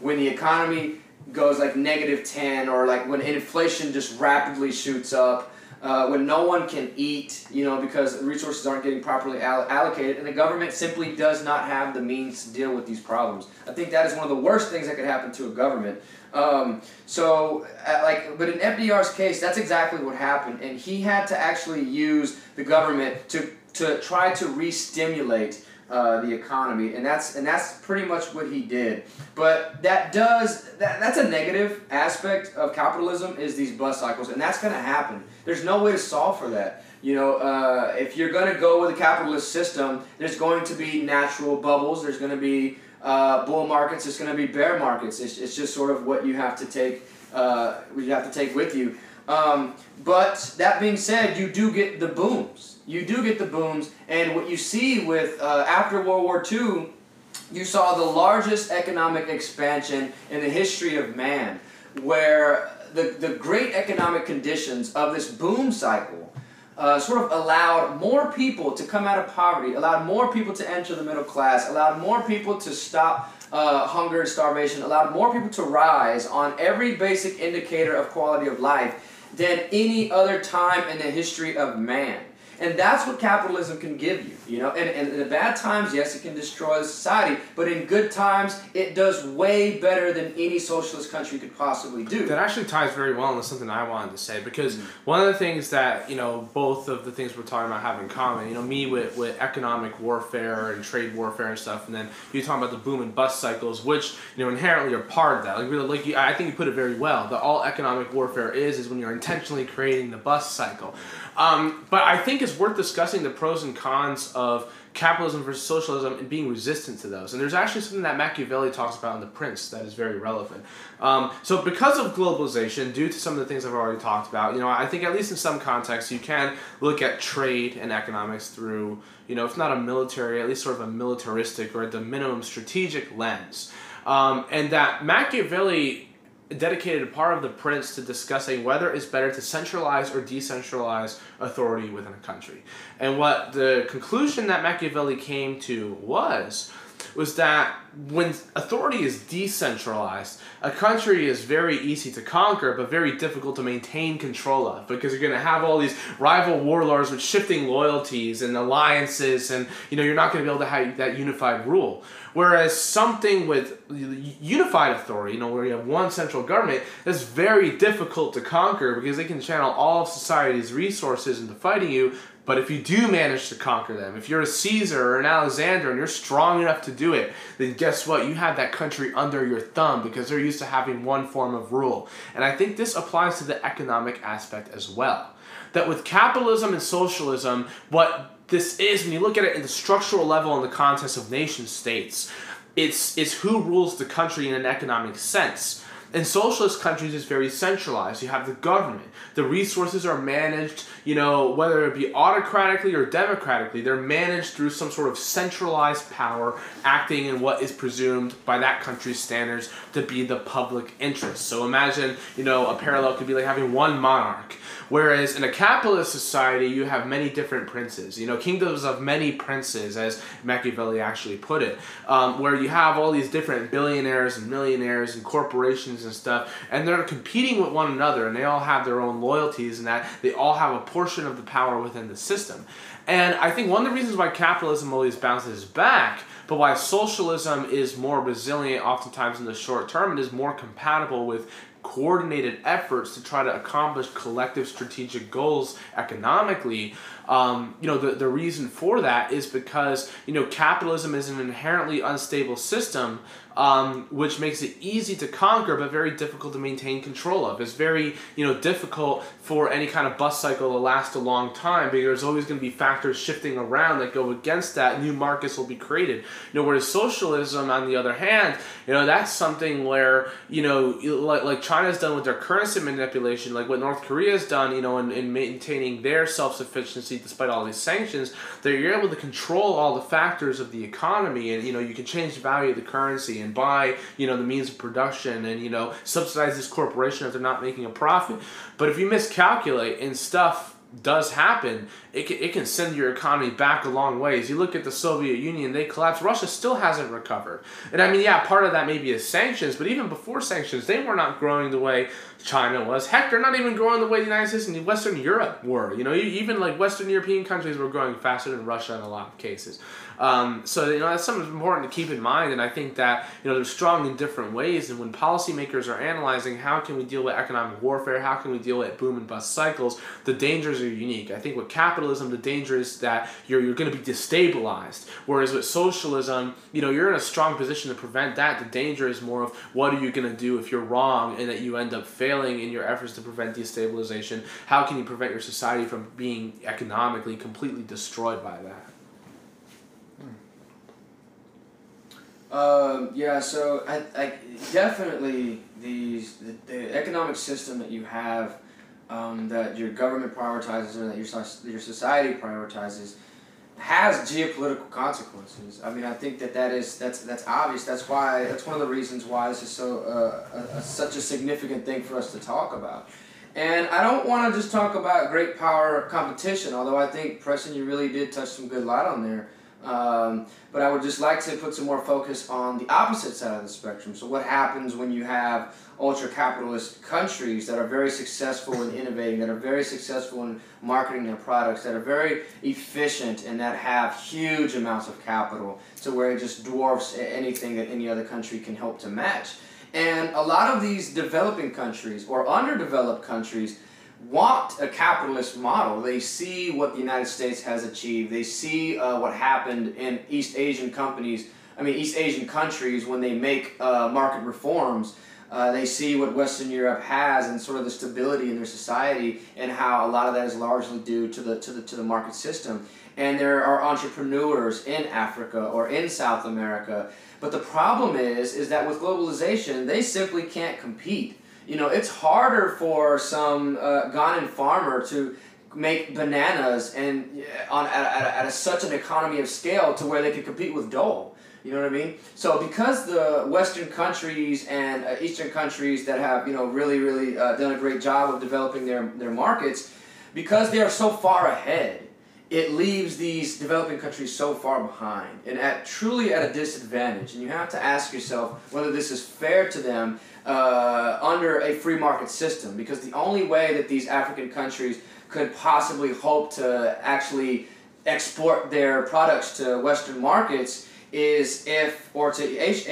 when the economy goes like negative 10 or like when inflation just rapidly shoots up uh, when no one can eat you know because resources aren't getting properly all- allocated and the government simply does not have the means to deal with these problems. I think that is one of the worst things that could happen to a government. Um, so, uh, like, but in FDR's case, that's exactly what happened, and he had to actually use the government to to try to re-stimulate uh, the economy, and that's and that's pretty much what he did. But that does that, that's a negative aspect of capitalism is these bust cycles, and that's going to happen. There's no way to solve for that. You know, uh, if you're going to go with a capitalist system, there's going to be natural bubbles. There's going to be uh, bull markets. It's going to be bear markets. It's, it's just sort of what you have to take. Uh, you have to take with you. Um, but that being said, you do get the booms. You do get the booms, and what you see with uh, after World War II, you saw the largest economic expansion in the history of man, where the, the great economic conditions of this boom cycle uh, sort of allowed more people to come out of poverty, allowed more people to enter the middle class, allowed more people to stop uh, hunger and starvation, allowed more people to rise on every basic indicator of quality of life than any other time in the history of man. And that's what capitalism can give you, you know. And, and in the bad times, yes, it can destroy society, but in good times, it does way better than any socialist country could possibly do.
That actually ties very well into something I wanted to say because mm-hmm. one of the things that you know both of the things we're talking about have in common, you know, me with, with economic warfare and trade warfare and stuff, and then you talking about the boom and bust cycles, which you know inherently are part of that. Like really, like you, I think you put it very well. That all economic warfare is is when you're intentionally creating the bust cycle. Um, but I think it's worth discussing the pros and cons of capitalism versus socialism and being resistant to those. And there's actually something that Machiavelli talks about in The Prince that is very relevant. Um, so because of globalization, due to some of the things I've already talked about, you know, I think at least in some contexts you can look at trade and economics through, you know, if not a military, at least sort of a militaristic or at the minimum strategic lens. Um, and that Machiavelli dedicated a part of the prince to discussing whether it's better to centralize or decentralize authority within a country. And what the conclusion that Machiavelli came to was was that when authority is decentralized, a country is very easy to conquer, but very difficult to maintain control of because you're going to have all these rival warlords with shifting loyalties and alliances, and you know you're not going to be able to have that unified rule. Whereas something with unified authority, you know, where you have one central government, is very difficult to conquer because they can channel all of society's resources into fighting you. But if you do manage to conquer them, if you're a Caesar or an Alexander and you're strong enough to do it, then guess what? You have that country under your thumb because they're used to having one form of rule. And I think this applies to the economic aspect as well. That with capitalism and socialism, what this is when you look at it in the structural level in the context of nation states it's it's who rules the country in an economic sense in socialist countries it's very centralized. You have the government. The resources are managed you know whether it be autocratically or democratically they're managed through some sort of centralized power acting in what is presumed by that country's standards to be the public interest. So imagine you know a parallel could be like having one monarch. Whereas in a capitalist society, you have many different princes. You know, kingdoms of many princes, as Machiavelli actually put it, um, where you have all these different billionaires and millionaires and corporations and stuff, and they're competing with one another, and they all have their own loyalties, and that they all have a portion of the power within the system. And I think one of the reasons why capitalism always bounces back but why socialism is more resilient oftentimes in the short term and is more compatible with coordinated efforts to try to accomplish collective strategic goals economically um, you know the, the reason for that is because you know capitalism is an inherently unstable system um, which makes it easy to conquer but very difficult to maintain control of. It's very you know difficult for any kind of bust cycle to last a long time because there's always going to be factors shifting around that go against that. New markets will be created. You know, whereas socialism, on the other hand, you know that's something where you know like like China's done with their currency manipulation, like what North Korea's done, you know, in, in maintaining their self sufficiency despite all these sanctions. That you're able to control all the factors of the economy, and you know you can change the value of the currency and buy you know the means of production and you know subsidize this corporation if they're not making a profit but if you miscalculate and stuff does happen, it can, it can send your economy back a long ways. You look at the Soviet Union, they collapsed. Russia still hasn't recovered. And I mean, yeah, part of that maybe is sanctions, but even before sanctions, they were not growing the way China was. Heck, they're not even growing the way the United States and Western Europe were. You know, even like Western European countries were growing faster than Russia in a lot of cases. Um, so you know that's something important to keep in mind, and I think that you know they're strong in different ways. And when policymakers are analyzing how can we deal with economic warfare, how can we deal with boom and bust cycles, the dangers are unique. I think with capitalism, the danger is that you're you're going to be destabilized, whereas with socialism, you know you're in a strong position to prevent that. The danger is more of what are you going to do if you're wrong and that you end up failing in your efforts to prevent destabilization. How can you prevent your society from being economically completely destroyed by that?
Um, yeah, so I, I definitely these the, the economic system that you have, um, that your government prioritizes or that your your society prioritizes, has geopolitical consequences. I mean, I think that that is that's that's obvious. That's why that's one of the reasons why this is so uh, a, a, such a significant thing for us to talk about. And I don't want to just talk about great power competition, although I think Preston, you really did touch some good light on there. Um, but I would just like to put some more focus on the opposite side of the spectrum. So, what happens when you have ultra capitalist countries that are very successful in innovating, that are very successful in marketing their products, that are very efficient, and that have huge amounts of capital to where it just dwarfs anything that any other country can help to match? And a lot of these developing countries or underdeveloped countries want a capitalist model. They see what the United States has achieved. They see uh, what happened in East Asian companies, I mean, East Asian countries when they make uh, market reforms. Uh, they see what Western Europe has and sort of the stability in their society and how a lot of that is largely due to the, to the, to the market system. And there are entrepreneurs in Africa or in South America. But the problem is, is that with globalization, they simply can't compete you know, it's harder for some uh, Ghanaian farmer to make bananas and on at, at, at a, such an economy of scale to where they can compete with Dole. You know what I mean? So because the Western countries and uh, Eastern countries that have you know really really uh, done a great job of developing their their markets, because they are so far ahead it leaves these developing countries so far behind and at truly at a disadvantage. And you have to ask yourself whether this is fair to them uh, under a free market system, because the only way that these African countries could possibly hope to actually export their products to Western markets is if, or to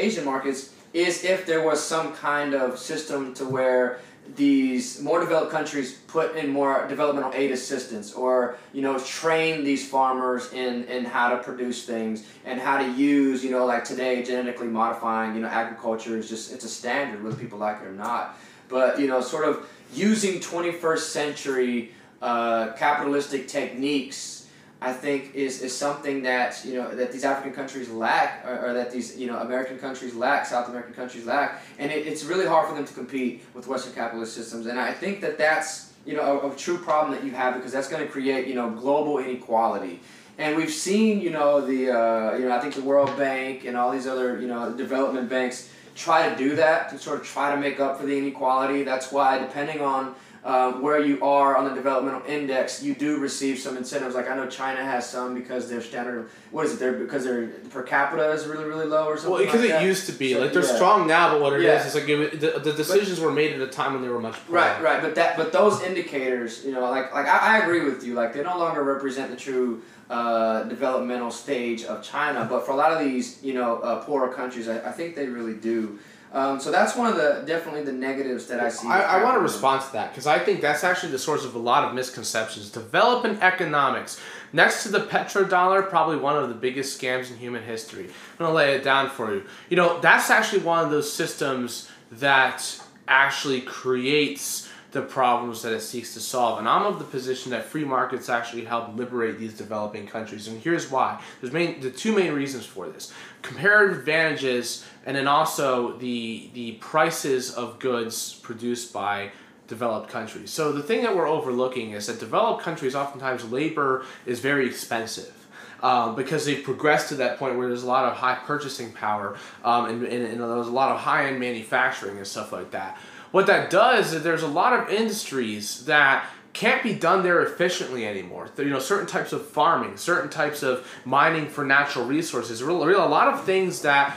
Asian markets, is if there was some kind of system to where these more developed countries put in more developmental aid assistance or you know train these farmers in in how to produce things and how to use you know like today genetically modifying you know agriculture is just it's a standard whether people like it or not. But you know sort of using 21st century uh, capitalistic techniques I think is, is something that you know that these African countries lack, or, or, that these you know American countries lack, South American countries lack, and it, it's really hard for them to compete with Western capitalist systems. And I think that that's you know a, a true problem that you have because that's going to create you know global inequality. And we've seen you know the uh, you know I think the World Bank and all these other you know development banks try to do that to sort of try to make up for the inequality. That's why depending on um, where you are on the developmental index, you do receive some incentives. Like I know China has some because their standard, what is it? Their because their per capita is really really low or something.
Well, because
like
it
that.
used to be
So,
like they're
yeah.
strong now, but what it is
Yeah.
is like it, the, the decisions were made at a time when they were much poorer.
Right, right, but that, but those indicators, you know, like, like I, I agree with you. Like, they no longer represent the true uh, developmental stage of China, but for a lot of these, you know, uh, poorer countries, I, I think they really do. Um, so that's one of the definitely the negatives that I see.
I, I want to respond to that because I think that's actually the source of a lot of misconceptions. Developing economics, next to the petrodollar, probably one of the biggest scams in human history. I'm going to lay it down for you. You know, that's actually one of those systems that actually creates the problems that it seeks to solve. And I'm of the position that free markets actually help liberate these developing countries. And here's why. There's main the two main reasons for this. Comparative advantages and then also the the prices of goods produced by developed countries. So the thing that we're overlooking is that developed countries oftentimes labor is very expensive. Um, because they've progressed to that point where there's a lot of high purchasing power um, and, and, and there's a lot of high end manufacturing and stuff like that. What that does is there's a lot of industries that can't be done there efficiently anymore. You know, certain types of farming, certain types of mining for natural resources, real, real, a lot of things that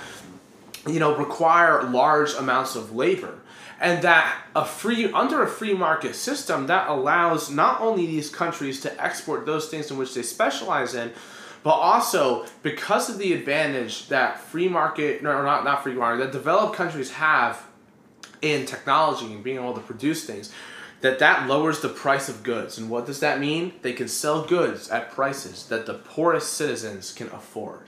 you know require large amounts of labor and that a free under a free market system that allows not only these countries to export those things in which they specialize in but also because of the advantage that free market no not not free market that developed countries have in technology and being able to produce things that that lowers the price of goods. And what does that mean? They can sell goods at prices that the poorest citizens can afford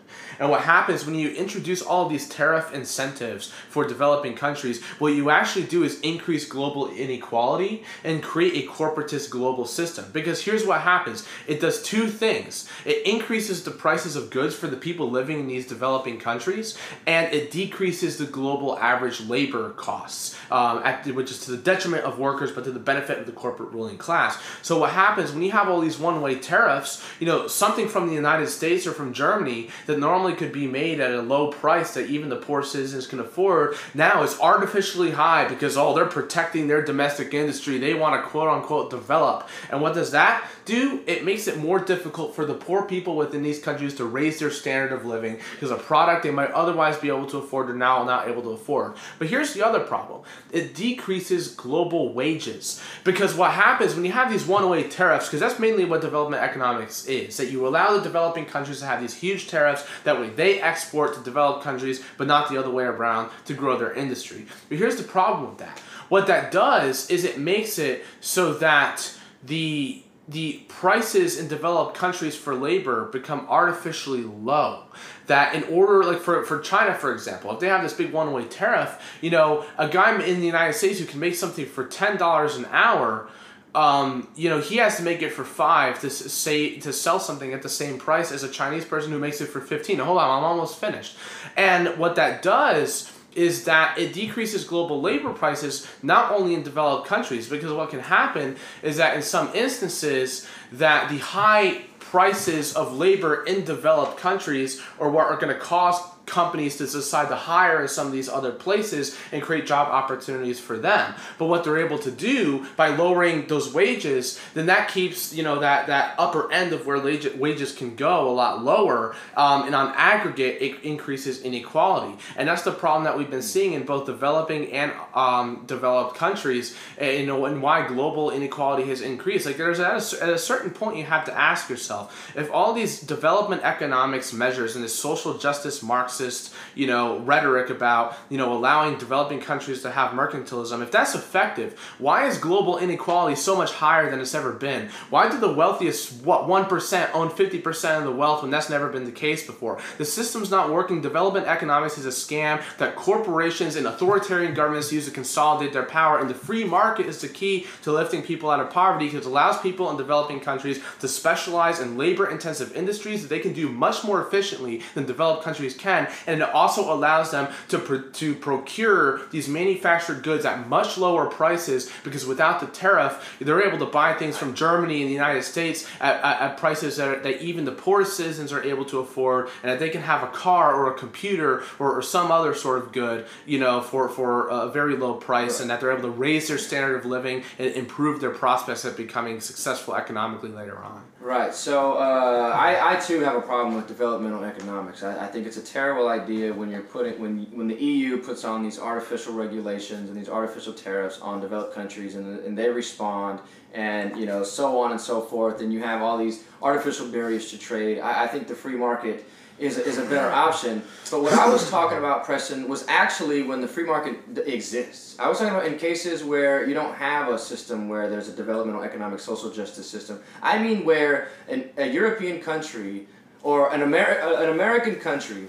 and what happens when you introduce all these tariff incentives for developing countries what you actually do is increase global inequality and create a corporatist global system. Because here's what happens. It does two things. It increases the prices of goods for the people living in these developing countries and it decreases the global average labor costs um, at, which is to the detriment of workers but to the benefit of the corporate ruling class. So what happens when you have all these one-way tariffs you know something from the united states or from germany that normally could be made at a low price that even the poor citizens can afford. Now is artificially high because oh they're protecting their domestic industry. They want to quote unquote develop. And what does that do? It makes it more difficult for the poor people within these countries to raise their standard of living because a product they might otherwise be able to afford are now not able to afford. But here's the other problem. It decreases global wages because what happens when you have these one-way tariffs because that's mainly what development economics is that you allow the developing countries to have these huge tariffs that way they export to developed countries but not the other way around to grow their industry. But here's the problem with that. What that does is it makes it so that the the prices in developed countries for labor become artificially low. That in order like for, for china for example if they have this big one-way tariff you know a guy in the united states who can make something for $10 an hour um, you know he has to make it for five to say to sell something at the same price as a chinese person who makes it for 15 hold on i'm almost finished. And what that does is that it decreases global labor prices not only in developed countries because what can happen is that in some instances that the high prices of labor in developed countries or what are going to cause companies to decide to hire in some of these other places and create job opportunities for them. But what they're able to do by lowering those wages, then that keeps you know that that upper end of where wages can go a lot lower, um, and on aggregate it increases inequality, and that's the problem that we've been seeing in both developing and um, developed countries, and, you know, and why global inequality has increased. Like there's at a, at a certain point you have to ask yourself if all these development economics measures and this social justice Marxist, you know, rhetoric about you know allowing developing countries to have mercantilism, if that's effective, why is global inequality so much higher than it's ever been? Why do the wealthiest what one percent own fifty percent of the wealth when that's never been the case before? The system's not working. Development economics is a scam that corporations and authoritarian governments use to consolidate their power, and the free market is the key to lifting people out of poverty because it allows people in developing countries to specialize in labor-intensive industries that they can do much more efficiently than developed countries can, and it also allows them to to procure these manufactured goods at much lower prices because without the tariff, they're able to buy things from Germany and the United States at, at, at prices that, are, that even the poorest citizens are able to afford, and that they can have a car or a computer or, or some other sort of good, you know, for, for a very low price, and that they're able to raise their standard of living and improve their prospects of becoming successful economically later on.
Right. So uh, I, I too have a problem with developmental economics. I, I think it's a terrible idea when you're putting when when the EU puts on these artificial regulations and these artificial tariffs on developed countries and, and they respond and you know so on and so forth and you have all these artificial barriers to trade. I, I think the free market is a, is a better option. But what I was talking about, Preston, was actually when the free market d- exists. I was talking about in cases where you don't have a system where there's a developmental economic social justice system. I mean where an, a European country or an, Ameri- an American country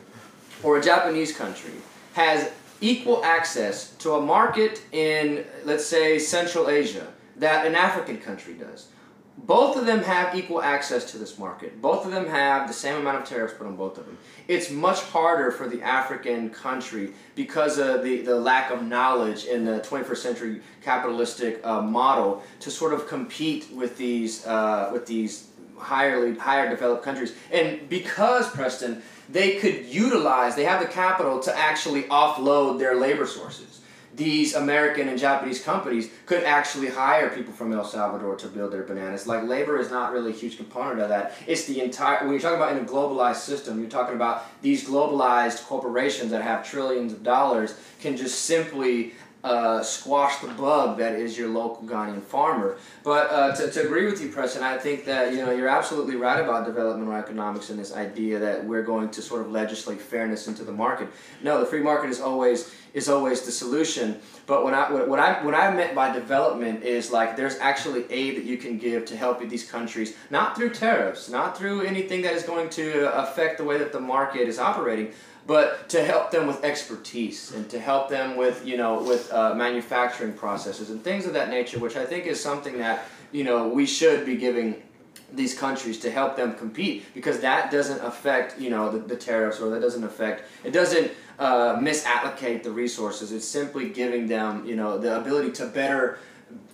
or a Japanese country has equal access to a market in, let's say, Central Asia that an African country does. Both of them have equal access to this market. Both of them have the same amount of tariffs put on both of them. It's much harder for the African country because of the, the lack of knowledge in the 21st century capitalistic uh, model to sort of compete with these uh, with these higher higher developed countries. And because Preston, they could utilize, they have the capital to actually offload their labor sources these American and Japanese companies could actually hire people from El Salvador to build their bananas. Like labor is not really a huge component of that. It's the entire when you're talking about in a globalized system, you're talking about these globalized corporations that have trillions of dollars can just simply uh, squash the bug that is your local Ghanaian farmer. But uh, to, to agree with you, Preston, I think that you know you're absolutely right about developmental economics and this idea that we're going to sort of legislate fairness into the market. No, the free market is always is always the solution. But when I what I what I meant by development is like there's actually aid that you can give to help these countries, not through tariffs, not through anything that is going to affect the way that the market is operating but to help them with expertise and to help them with you know with uh, manufacturing processes and things of that nature which i think is something that you know we should be giving these countries to help them compete because that doesn't affect you know the, the tariffs or that doesn't affect it doesn't uh, misallocate the resources it's simply giving them you know the ability to better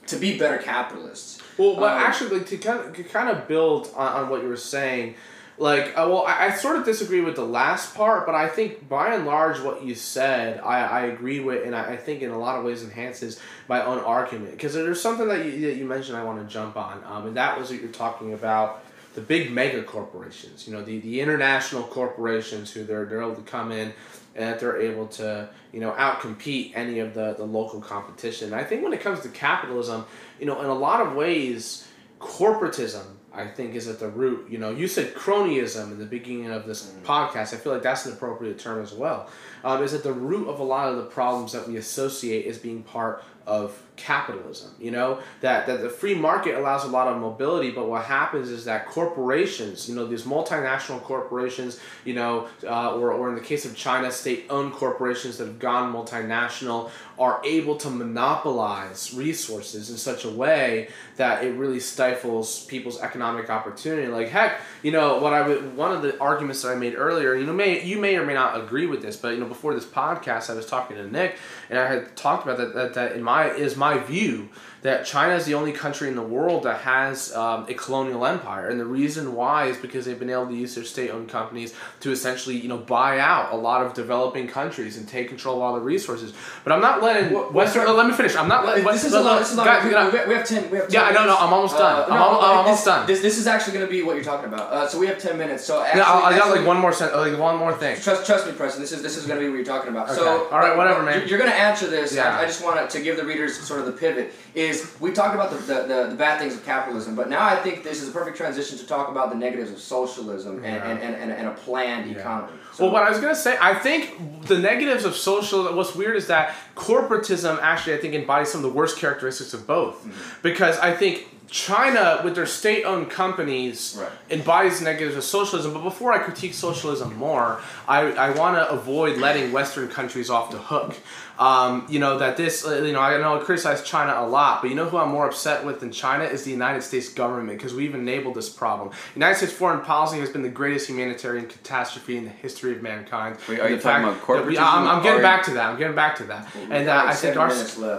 to be better capitalists
Well, but
Um,
actually, like, to kind of to kind of build on, on what you were saying, like, uh, well, I, I sort of disagree with the last part, but I think by and large what you said, I, I agree with, and I, I think in a lot of ways enhances my own argument. Because there's something that you, that you mentioned I want to jump on, um, and that was what you're talking about the big mega corporations, you know, the, the international corporations who they're, they're able to come in and that they're able to, you know, outcompete any of the, the local competition. I think when it comes to capitalism, you know, in a lot of ways, corporatism, I think, is at the root. You know, you said cronyism in the beginning of this podcast. I feel like that's an appropriate term as well. Um, is at the root of a lot of the problems that we associate as being part of capitalism. You know that that the free market allows a lot of mobility, but what happens is that corporations, you know, these multinational corporations, you know, uh, or or in the case of China, state-owned corporations that have gone multinational, are able to monopolize resources in such a way that it really stifles people's economic opportunity. Like heck, you know what I would one of the arguments that I made earlier. You know, may you may or may not agree with this, but you know, before this podcast, I was talking to Nick, and I had talked about that that, that in my my is my view that China is the only country in the world that has um, a colonial empire, and the reason why is because they've been able to use their state-owned companies to essentially, you know, buy out a lot of developing countries and take control of all the resources. But I'm not letting
Well,
Western.
well,
let me finish. I'm not letting.
this is
let-
a lot. This is a lot.
guys,
we, we, have ten. We have 10
Yeah, I know, no,
minutes.
I'm almost done. I'm
no,
al- I'm
this-
almost done.
This, this is actually going to be what you're talking about. Uh, so we have ten minutes. So actually,
I, I got like one more sen- like one more thing.
Trust, trust me, Preston. This is this is going to be what you're talking about.
Okay.
So,
All right, whatever, man.
You're, you're going to answer this.
Yeah.
I, I just want to give the readers sort of the pivot. Is we talked about the, the, the, bad things of capitalism, but now I think this is a perfect transition to talk about the negatives of socialism and,
Yeah.
and, and, and, and a planned
Yeah.
economy. So,
Well, what I was gonna say, I think the negatives of social. What's weird is that corporatism actually, I think, embodies some of the worst characteristics of both,
Mm-hmm.
because I think China, with their state-owned companies,
Right.
embodies the negatives of socialism. But before I critique socialism more, I, I want to avoid letting Western countries off the hook. Um, you know that this, uh, you know, I know I criticize China a lot, but you know who I'm more upset with than China is the United States government because we've enabled this problem. United States foreign policy has been the greatest humanitarian catastrophe in the history of mankind.
Wait, are you talking about
that we- I'm, I'm getting back to that. I'm getting back to that.
We've
And uh, I think our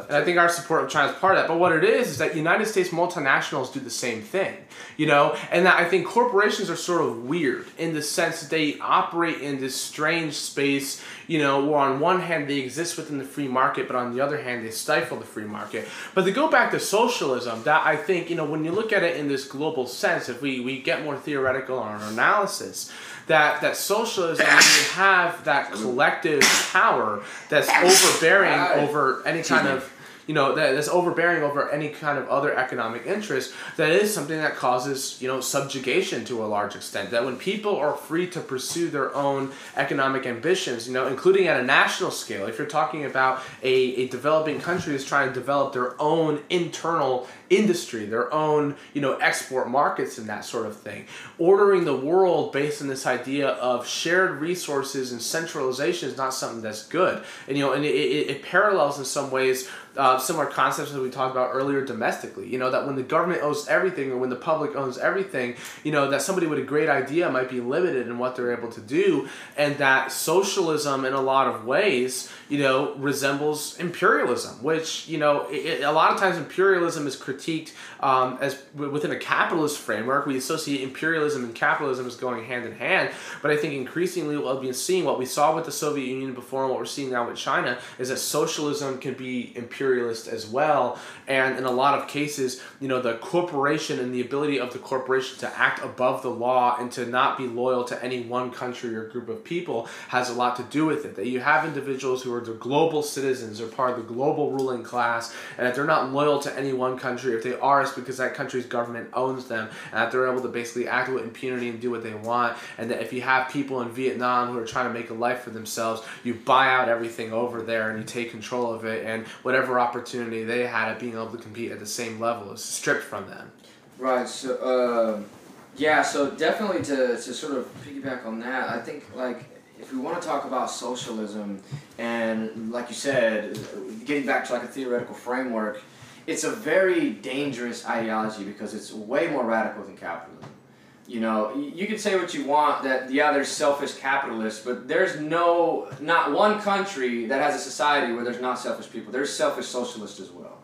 and I think our support of China is part of that. But what it is is that United States multinationals do the same thing, you know, and that I think corporations are sort of weird in the sense that they operate in this strange space, you know, where on one hand they exist within the free market, but on the other hand they stifle the free market. But to go back to socialism, that I think, you know, when you look at it in this global sense, if we, we get more theoretical on our analysis, that that socialism you have that collective power that's overbearing over any kind of you know that is overbearing over any kind of other economic interest that is something that causes you know subjugation to a large extent that when people are free to pursue their own economic ambitions you know including at a national scale if you're talking about a, a developing country that's trying to develop their own internal industry their own you know export markets and that sort of thing ordering the world based on this idea of shared resources and centralization is not something that's good and you know and it, it, it parallels in some ways uh, similar concepts that we talked about earlier domestically. You know, that when the government owns everything or when the public owns everything, you know, that somebody with a great idea might be limited in what they're able to do, and that socialism, in a lot of ways, you know, resembles imperialism, which, you know, it, a lot of times imperialism is critiqued um, as within a capitalist framework. We associate imperialism and capitalism as going hand in hand, but I think increasingly what we've been seeing, what we saw with the Soviet Union before and what we're seeing now with China, is that socialism can be imperialist as well. And in a lot of cases, you know, the corporation and the ability of the corporation to act above the law and to not be loyal to any one country or group of people has a lot to do with it. That you have individuals who are the global citizens they're part of the global ruling class, and if they're not loyal to any one country. If they are, it's because that country's government owns them, and that they're able to basically act with impunity and do what they want. And that if you have people in Vietnam who are trying to make a life for themselves, you buy out everything over there and you take control of it, and whatever opportunity they had at being able to compete at the same level is stripped from them.
Right. So, um yeah. So definitely to, to sort of piggyback on that, I think like if we want to talk about socialism and like you said, getting back to like a theoretical framework, it's a very dangerous ideology because it's way more radical than capitalism. You know, you can say what you want that yeah, there's selfish capitalists, but there's no not one country that has a society where there's not selfish people. There's selfish socialists as well.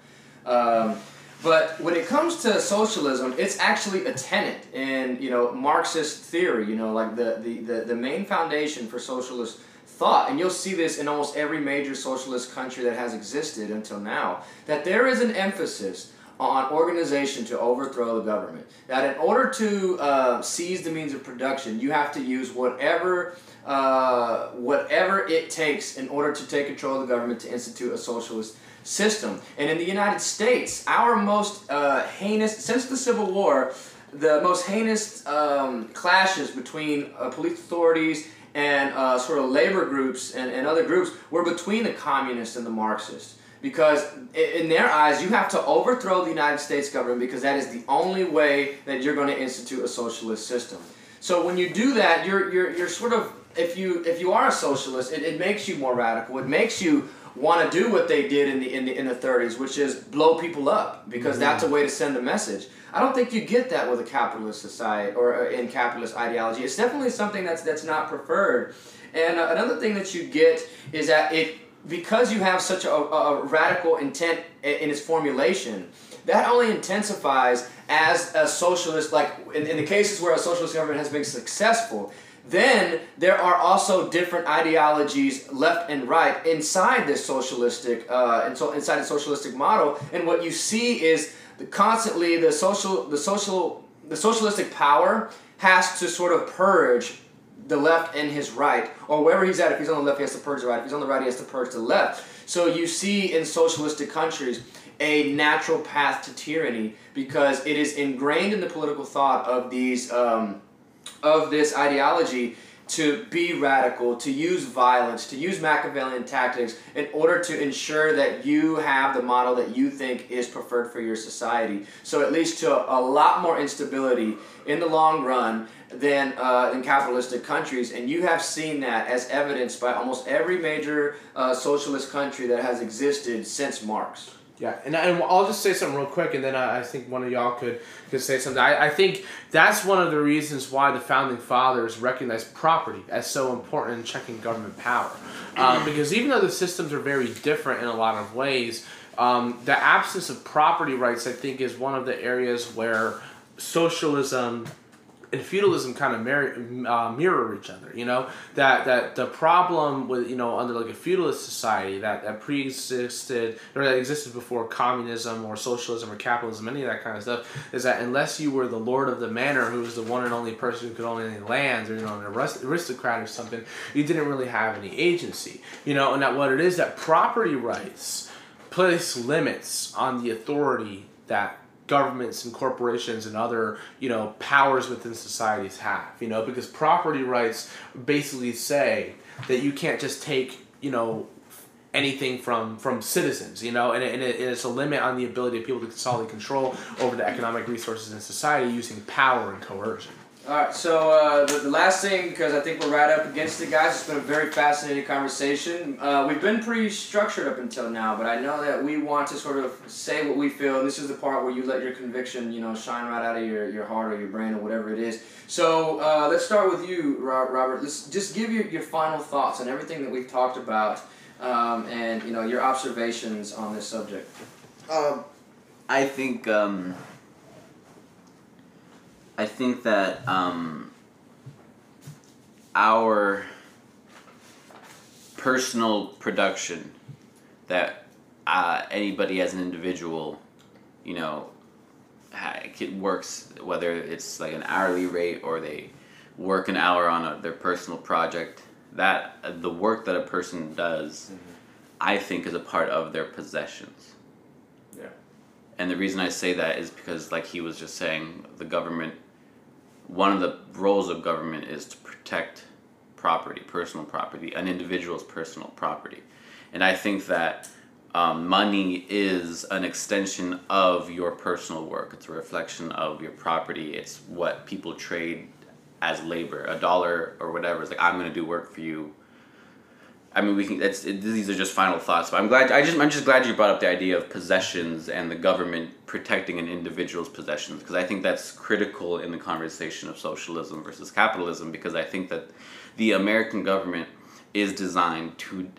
Um, but when it comes to socialism, it's actually a tenet in you know Marxist theory. You know, like the the, the, the main foundation for socialist thought, and you'll see this in almost every major socialist country that has existed until now, that there is an emphasis on organization to overthrow the government. That in order to uh, seize the means of production, you have to use whatever uh, whatever it takes in order to take control of the government to institute a socialist system. And in the United States, our most uh, heinous since the Civil War, the most heinous um, clashes between uh, police authorities and uh, sort of labor groups and, and other groups were between the communists and the Marxists. Because in their eyes, you have to overthrow the United States government because that is the only way that you're going to institute a socialist system. So when you do that, you're, you're, you're sort of, if you, if you are a socialist, it, it makes you more radical. It makes you want to do what they did in the, in the, in the 30s, which is blow people up because that's a way to send a message. I don't think you get that with a capitalist society or uh, in capitalist ideology. It's definitely something that's, that's not preferred. And uh, another thing that you get is that it because you have such a, a radical intent in its formulation, that only intensifies as a socialist, like in, in the cases where a socialist government has been successful, then there are also different ideologies left and right inside this socialistic, uh, so inside the socialistic model. And what you see is the, constantly the social, the social, the socialistic power has to sort of purge the left and his right, or wherever he's at. If he's on the left, he has to purge the right. If he's on the right, he has to purge the left. So you see in socialistic countries a natural path to tyranny because it is ingrained in the political thought of these um, of this ideology to be radical, to use violence, to use Machiavellian tactics in order to ensure that you have the model that you think is preferred for your society. So it leads to a, lot more instability in the long run than uh, in capitalistic countries, and you have seen that as evidenced by almost every major uh, socialist country that has existed since Marx.
Yeah, and, and I'll just say something real quick, and then I, I think one of y'all could, could say something. I, I think that's one of the reasons why the founding fathers recognized property as so important in checking government power. Um, because even though the systems are very different in a lot of ways, um, the absence of property rights, I think, is one of the areas where socialism and feudalism kind of mirror, uh, mirror each other. You know that that the problem with you know under like a feudalist society that that pre-existed or that existed before communism or socialism or capitalism, any of that kind of stuff, is that unless you were the lord of the manor, who was the one and only person who could own any lands, or you know an aristocrat or something, you didn't really have any agency. You know, and that what it is that property rights place limits on the authority that governments and corporations and other you know powers within societies have you know because property rights basically say that you can't just take you know anything from from citizens you know and, it, and, it, and it's a limit on the ability of people to solidly control over the economic resources in society using power and coercion
All right, so uh, the, the last thing, because I think we're right up against it, guys. It's been a very fascinating conversation. Uh, we've been pretty structured up until now, but I know that we want to sort of say what we feel. And this is the part where you let your conviction, you know, shine right out of your, your heart or your brain or whatever it is. So uh, let's start with you, Robert. Let's just give your, your final thoughts on everything that we've talked about, um, and you know your observations on this subject.
Um, I think um, I think that um, our personal production that uh, anybody as an individual, you know, it works whether it's like an hourly rate or they work an hour on a, their personal project. That uh, the work that a person does, I think, is a part of their possessions.
Yeah.
And the reason I say that is because, like he was just saying, the government, one of the roles of government is to protect property, personal property, an individual's personal property. And I think that um, money is an extension of your personal work. It's a reflection of your property. It's what people trade as labor. A dollar or whatever is like, I'm going to do work for you. I mean, we can. It's it, these are just final thoughts, but I'm glad. I just I'm just glad you brought up the idea of possessions and the government protecting an individual's possessions because I think that's critical in the conversation of socialism versus capitalism because I think that the American government is designed to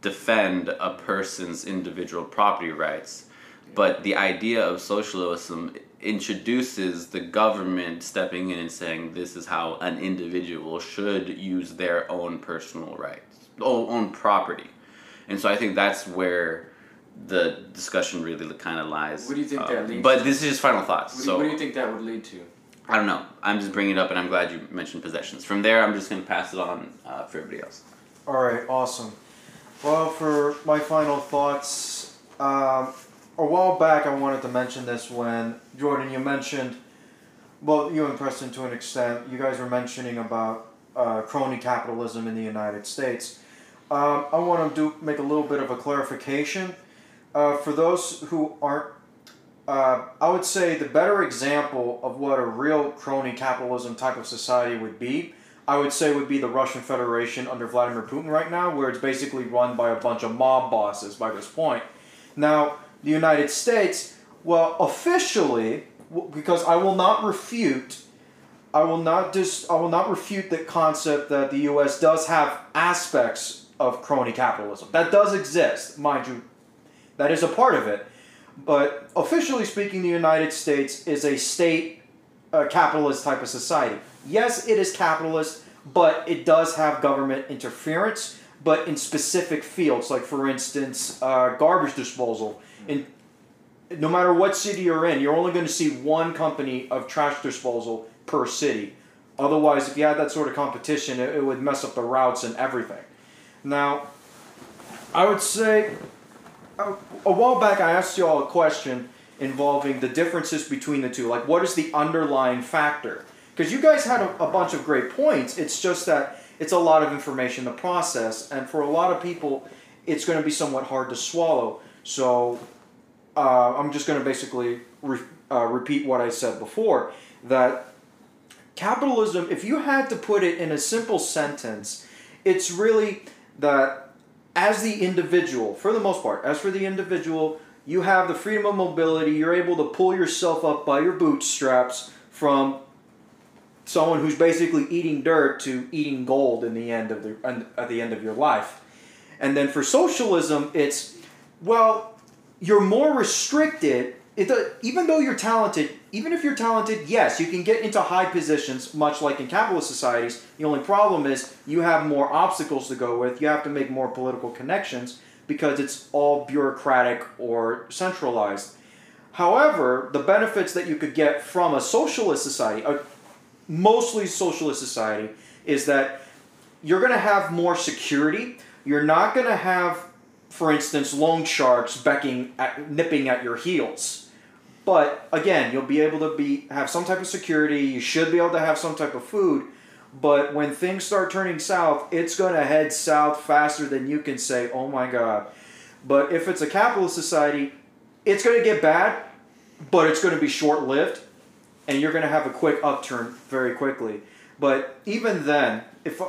defend a person's individual property rights, but the idea of socialism introduces the government stepping in and saying this is how an individual should use their own personal rights, o- own property. And so I think that's where the discussion really kind of lies.
What do you think that leads
But
to?
this is just final thoughts.
What, do-
so
what do you think that would lead to?
I don't know. I'm just bringing it up, and I'm glad you mentioned possessions. From there, I'm just going to pass it on uh, for everybody else.
All right, awesome. Well, for my final thoughts, um, a while back I wanted to mention this when Jordan, you mentioned, well, you and Preston to an extent, you guys were mentioning about uh, crony capitalism in the United States. Um, I want to do make a little bit of a clarification uh, for those who aren't. Uh, I would say the better example of what a real crony capitalism type of society would be I would say would be the Russian Federation under Vladimir Putin right now, where it's basically run by a bunch of mob bosses by this point. Now, the United States, well, officially, because I will not refute, I will not dis, I will not refute the concept that the U.S. does have aspects of crony capitalism. That does exist, mind you. That is a part of it. But officially speaking, the United States is a state capitalist type of society. Yes, it is capitalist, but it does have government interference, but in specific fields, like for instance, uh, garbage disposal. In no matter what city you're in, you're only going to see one company of trash disposal per city. Otherwise, if you had that sort of competition, it, it would mess up the routes and everything. Now, I would say a, a while back I asked you all a question involving the differences between the two. Like, what is the underlying factor? Because you guys had a, a bunch of great points. It's just that it's a lot of information to process, and for a lot of people, it's going to be somewhat hard to swallow. So, uh, I'm just going to basically re- uh, repeat what I said before that capitalism, if you had to put it in a simple sentence, it's really that as the individual, for the most part, as for the individual, you have the freedom of mobility, you're able to pull yourself up by your bootstraps from someone who's basically eating dirt to eating gold in the end of the at the end of your life. And then for socialism, it's well, you're more restricted. It, even though you're talented, even if you're talented, yes, you can get into high positions, much like in capitalist societies. The only problem is you have more obstacles to go with. You have to make more political connections because it's all bureaucratic or centralized. However, the benefits that you could get from a socialist society, a mostly socialist society, is that you're going to have more security. You're not going to have for instance, loan sharks becking at, nipping at your heels. But again, you'll be able to be have some type of security. You should be able to have some type of food. But when things start turning south, it's going to head south faster than you can say, "Oh my God." But if it's a capitalist society, it's going to get bad, but it's going to be short-lived, and you're going to have a quick upturn very quickly. But even then, if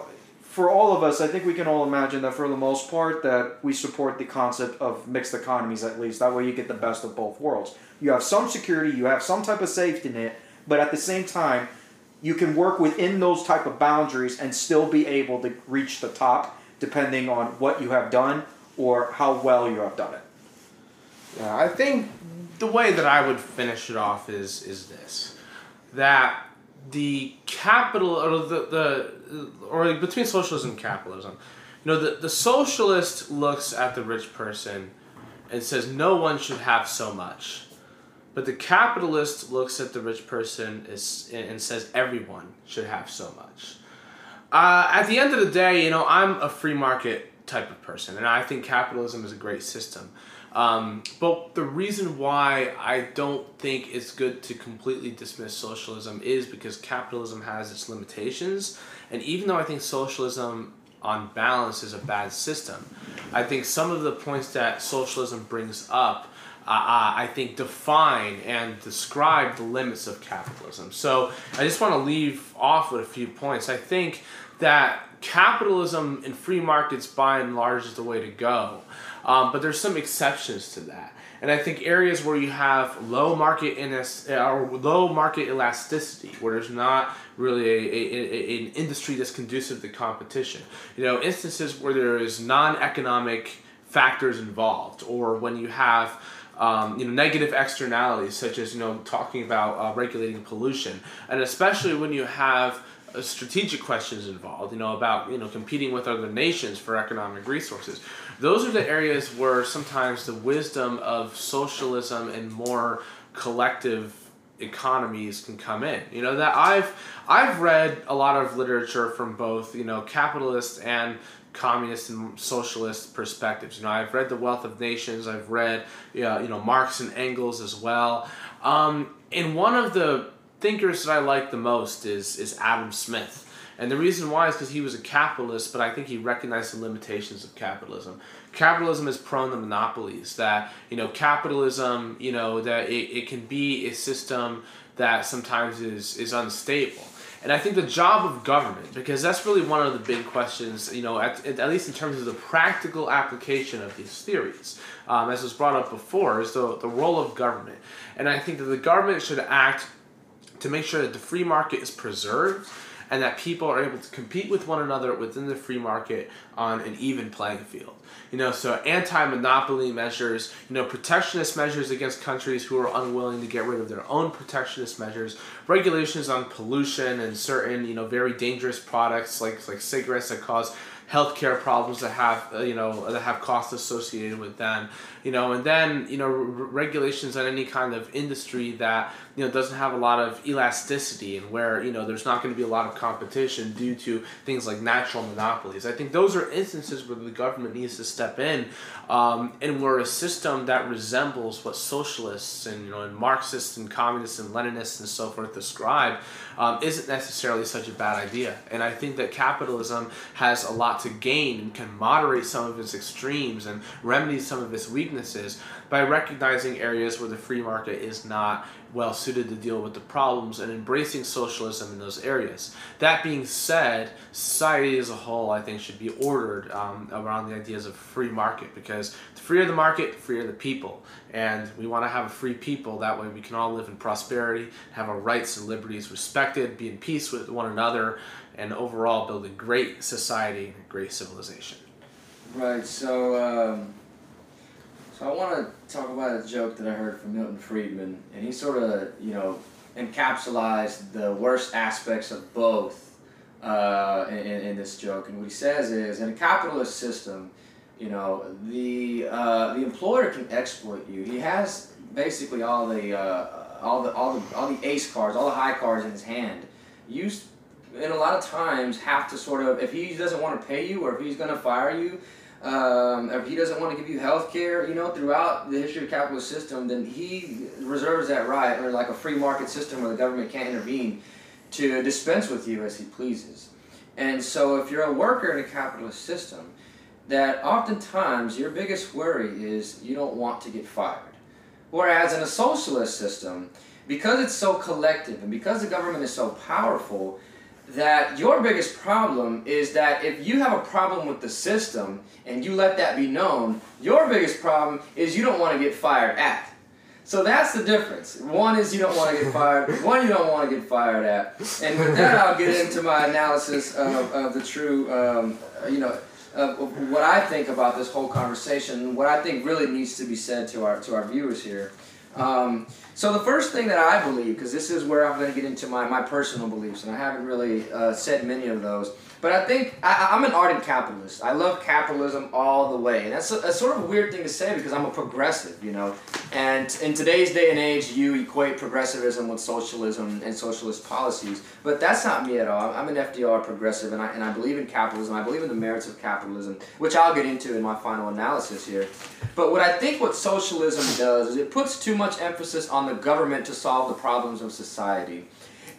for all of us, I think we can all imagine that for the most part that we support the concept of mixed economies at least. That way you get the best of both worlds. You have some security, you have some type of safety net, but at the same time, you can work within those type of boundaries and still be able to reach the top depending on what you have done or how well you have done it.
Yeah, I think the way that I would finish it off is is this that the capital or the, the or between socialism and capitalism. You know the, the socialist looks at the rich person and says no one should have so much. But the capitalist looks at the rich person is, and says everyone should have so much. Uh, at the end of the day you know i'm a free market type of person and i think capitalism is a great system um, but the reason why I don't think it's good to completely dismiss socialism is because capitalism has its limitations. And even though I think socialism on balance is a bad system, I think some of the points that socialism brings up. Uh, uh I think define and describe the limits of capitalism. So I just want to leave off with a few points. I think that capitalism and free markets, by and large, is the way to go. Um, but there's some exceptions to that. And I think areas where you have low market inas- uh, or low market elasticity, where there's not really a, a, a, an industry that's conducive to competition. You know, instances where there is non-economic factors involved, or when you have um, you know negative externalities, such as you know talking about uh, regulating pollution, and especially when you have uh, strategic questions involved, you know, about you know competing with other nations for economic resources. Those are the areas where sometimes the wisdom of socialism and more collective economies can come in. You know that I've I've read a lot of literature from both you know capitalist and communist and socialist perspectives. You know I've read The Wealth of Nations. I've read you know Marx and Engels as well. Um, and one of the thinkers that I like the most is is Adam Smith. And the reason why is because he was a capitalist, but I think he recognized the limitations of capitalism. Capitalism is prone to monopolies. That you know, capitalism, you know, that it, it can be a system that sometimes is is unstable. And I think the job of government, because that's really one of the big questions, you know, at, at least in terms of the practical application of these theories, um, as was brought up before, is the, the role of government. And I think that the government should act to make sure that the free market is preserved and that people are able to compete with one another within the free market on an even playing field. You know, so anti-monopoly measures, you know, protectionist measures against countries who are unwilling to get rid of their own protectionist measures, regulations on pollution and certain, you know, very dangerous products like like cigarettes that cause healthcare problems that have uh, you know that have costs associated with them you know and then you know r- regulations on any kind of industry that you know doesn't have a lot of elasticity and where you know there's not going to be a lot of competition due to things like natural monopolies. I think those are instances where the government needs to step in um, and where a system that resembles what socialists and you know and marxists and communists and leninists and so forth describe um, isn't necessarily such a bad idea. And i think that capitalism has a lot to gain and can moderate some of its extremes and remedy some of its weaknesses by recognizing areas where the free market is not well suited to deal with the problems and embracing socialism in those areas. That being said, society as a whole, I think, should be ordered um, around the ideas of free market because the freer the market, the freer the people. And we want to have a free people. That way we can all live in prosperity, have our rights and liberties respected, be in peace with one another, and overall build a great society and a great civilization.
Right. So, um, so I want to talk about a joke that I heard from Milton Friedman, and he sort of, you know, encapsulated the worst aspects of both uh, in, in this joke. And what he says is, in a capitalist system, you know, the uh, the employer can exploit you. He has basically all the uh, all the all the all the ace cards, all the high cards in his hand. You and a lot of times have to sort of if he doesn't want to pay you or if he's going to fire you um, if he doesn't want to give you health care you know throughout the history of the capitalist system then he reserves that right or like a free market system where the government can't intervene to dispense with you as he pleases. And so if you're a worker in a capitalist system that oftentimes your biggest worry is you don't want to get fired. Whereas in a socialist system because it's so collective and because the government is so powerful that your biggest problem is that if you have a problem with the system and you let that be known, your biggest problem is you don't want to get fired at. So that's the difference. One is you don't want to get fired, one you don't want to get fired at. And with that, I'll get into my analysis of, of the true, um, you know, of what I think about this whole conversation, what I think really needs to be said to our, to our viewers here. Um, so the first thing that I believe, because this is where I'm going to get into my, my personal beliefs, and I haven't really uh, said many of those, but I think I, I'm an ardent capitalist. I love capitalism all the way, and that's a, a sort of weird thing to say because I'm a progressive, you know. And in today's day and age, you equate progressivism with socialism and socialist policies, but that's not me at all. I'm an FDR progressive, and I and I believe in capitalism. I believe in the merits of capitalism, which I'll get into in my final analysis here. But what I think what socialism does is it puts too much emphasis on the government to solve the problems of society.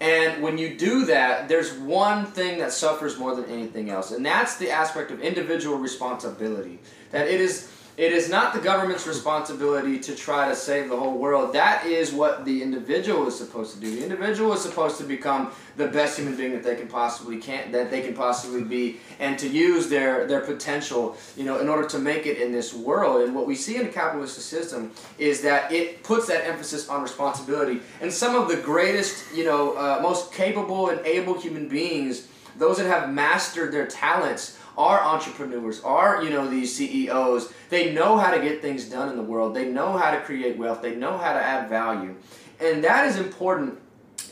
And when you do that, there's one thing that suffers more than anything else, and that's the aspect of individual responsibility. That it is it is not the government's responsibility to try to save the whole world. That is what the individual is supposed to do. The individual is supposed to become the best human being that they can possibly can that they can possibly be, and to use their their potential, you know, in order to make it in this world. And what we see in the capitalist system is that it puts that emphasis on responsibility. And some of the greatest, you know, uh, most capable and able human beings, those that have mastered their talents are entrepreneurs, are, you know, these CEOs. They know how to get things done in the world. They know how to create wealth. They know how to add value. And that is important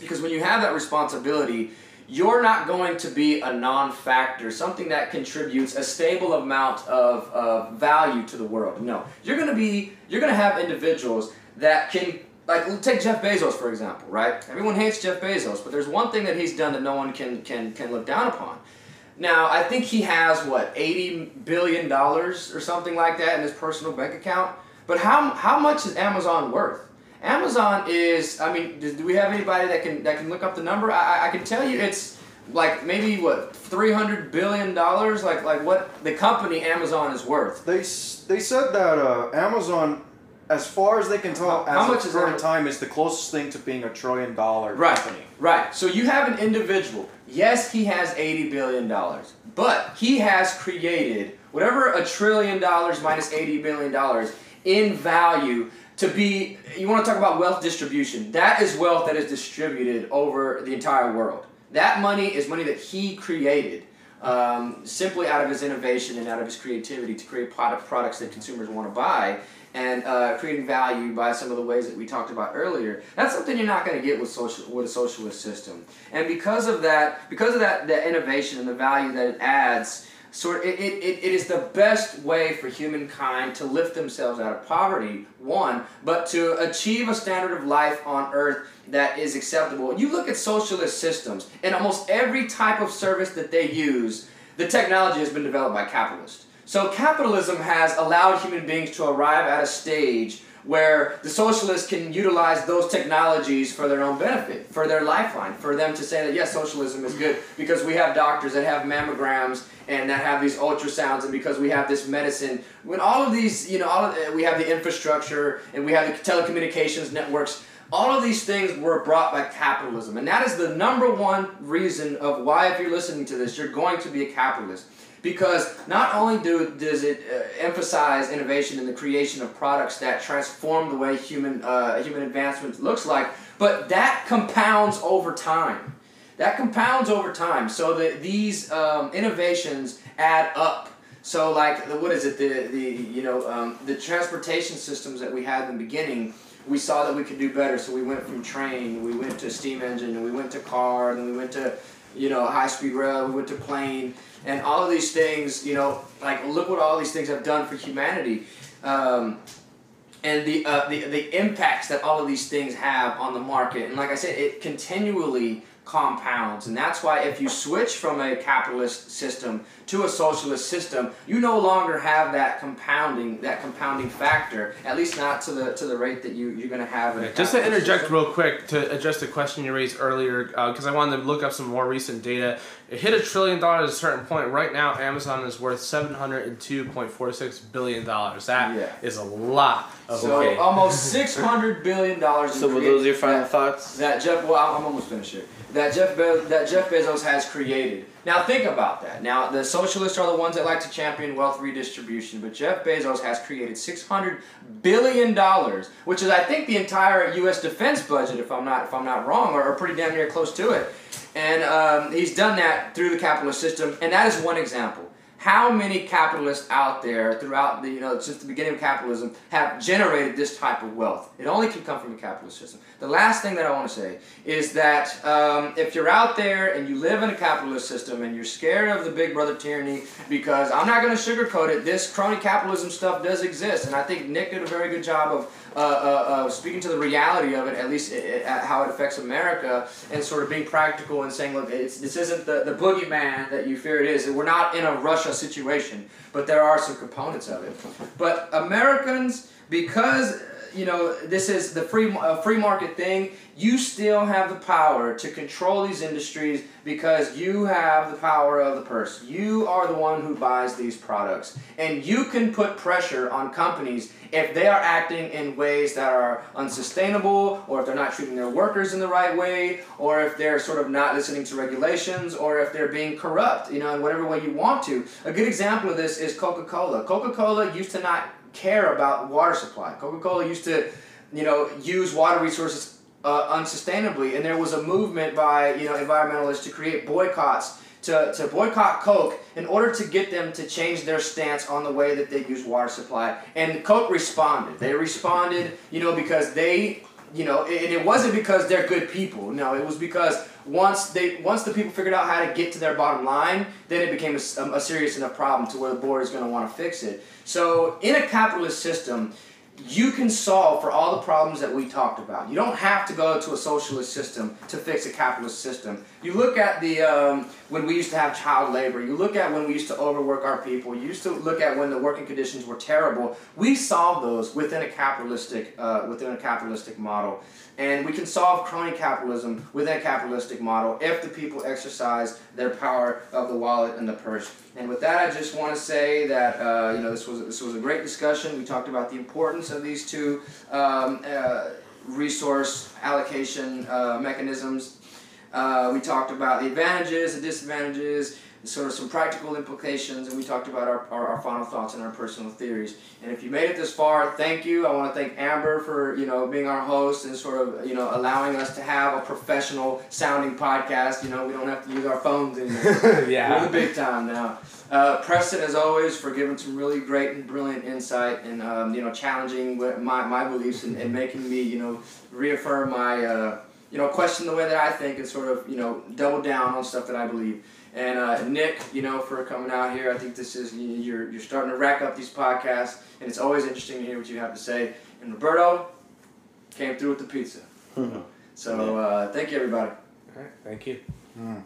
because when you have that responsibility, you're not going to be a non-factor, something that contributes a stable amount of, of value to the world. No, you're going to be, you're going to have individuals that can like take Jeff Bezos for example, right? Everyone hates Jeff Bezos, but there's one thing that he's done that no one can can can look down upon. Now, I think he has what eighty billion dollars or something like that in his personal bank account. But how how much is Amazon worth? Amazon is. I mean, do, we have anybody that can that can look up the number? I, I can tell you it's like maybe what three hundred billion dollars. Like like what the company Amazon is worth.
They they said that uh, Amazon, as far as they can tell,
How- much is
current time, is the closest thing to being a trillion dollar
Right,
company.
right. So you have an individual. Yes, he has eighty billion dollars, but he has created whatever a trillion dollars minus eighty billion dollars in value to be. You want to talk about wealth distribution? That is wealth that is distributed over the entire world. That money is money that he created um, simply out of his innovation and out of his creativity to create product products that consumers want to buy and uh, creating value by some of the ways that we talked about earlier. That's something you're not going to get with social with a socialist system. And because of that, because of that, that innovation and the value that it adds, sort it, it, it is the best way for humankind to lift themselves out of poverty. One, but to achieve a standard of life on earth that is acceptable. You look at socialist systems, and almost every type of service that they use, the technology has been developed by capitalists. So capitalism has allowed human beings to arrive at a stage where the socialists can utilize those technologies for their own benefit, for their lifeline, for them to say that yes, socialism is good because we have doctors that have mammograms and that have these ultrasounds, and because we have this medicine. When all of these, you know, all of, uh, we have the infrastructure and we have the telecommunications networks. All of these things were brought by capitalism, and that is the number one reason of why, if you're listening to this, you're going to be a capitalist because not only do, does it uh, emphasize innovation in the creation of products that transform the way human, uh, human advancement looks like, but that compounds over time. That compounds over time. So that these um, innovations add up. So like the, what is it the the you know um, the transportation systems that we had in the beginning we saw that we could do better so we went from train we went to steam engine and we went to car and we went to you know high speed rail we went to plane and all of these things, you know, like look what all these things have done for humanity, um, and the, uh, the the impacts that all of these things have on the market. And like I said, it continually compounds, and that's why if you switch from a capitalist system to a socialist system, you no longer have that compounding that compounding factor. At least not to the to the rate that you you're going to have. In
Just to interject
system.
real quick to address the question you raised earlier, because uh, I wanted to look up some more recent data. It hit a trillion dollars at a certain point. Right now, Amazon is worth seven hundred and two point four six billion dollars. That
Yeah.
is a lot of
So
money.
almost six hundred billion dollars.
So were those your final thoughts?
that Jeff. Well, I'm almost finished here. That Jeff Be- that Jeff Bezos has created. Now think about that. Now the socialists are the ones that like to champion wealth redistribution, but Jeff Bezos has created six hundred billion dollars, which is I think the entire U.S. defense budget, if I'm not if I'm not wrong, or, or pretty damn near close to it. And um, he's done that through the capitalist system, and that is one example. How many capitalists out there throughout the, you know, since the beginning of capitalism have generated this type of wealth? It only can come from a capitalist system. The last thing that I want to say is that um, if you're out there and you live in a capitalist system and you're scared of the big brother tyranny, because I'm not going to sugarcoat it, this crony capitalism stuff does exist, and I think Nick did a very good job of uh, uh, uh, speaking to the reality of it, at least it, it, how it affects America, and sort of being practical and saying, look, this isn't the, the boogeyman that you fear it is. We're not in a Russia situation, but there are some components of it. But Americans, because you know this is the free uh, free market thing, you still have the power to control these industries because you have the power of the purse. You are the one who buys these products, and you can put pressure on companies if they are acting in ways that are unsustainable, or if they're not treating their workers in the right way, or if they're sort of not listening to regulations, or if they're being corrupt, you know, in whatever way you want to. A good example of this is Coca-Cola. Coca-Cola used to not care about water supply. Coca-Cola used to, you know, use water resources uh, unsustainably, and there was a movement by you know environmentalists to create boycotts to, to boycott Coke in order to get them to change their stance on the way that they use water supply. And Coke responded. They responded, you know, because they, you know, and it wasn't because they're good people. No, it was because once they once the people figured out how to get to their bottom line, then it became a, um, a serious enough problem to where the board is going to want to fix it. So in a capitalist system, you can solve for all the problems that we talked about. You don't have to go to a socialist system to fix a capitalist system. You look at the um, when we used to have child labor. You look at when we used to overwork our people. You used to look at when the working conditions were terrible. We solved those within a capitalistic uh, within a capitalistic model, and we can solve crony capitalism within a capitalistic model if the people exercise their power of the wallet and the purse. And with that, I just want to say that uh, you know this was this was a great discussion. We talked about the importance of these two um, uh, resource allocation uh, mechanisms. Uh, we talked about the advantages, the disadvantages, sort of some practical implications, and we talked about our, our, our final thoughts and our personal theories. And if you made it this far, thank you. I want to thank Amber for you know being our host and sort of you know allowing us to have a professional sounding podcast. You know we don't have to use our phones anymore. We're the big time now. Uh, Preston, as always, for giving some really great and brilliant insight and um, you know challenging my, my beliefs and, and making me you know reaffirm my uh, you know question the way that I think and sort of you know double down on stuff that I believe. And uh, Nick, you know, for coming out here, I think this is you- you're you're starting to rack up these podcasts, and it's always interesting to hear what you have to say. And Roberto came through with the pizza. So uh, thank you, everybody.
All right, thank you.
Mm.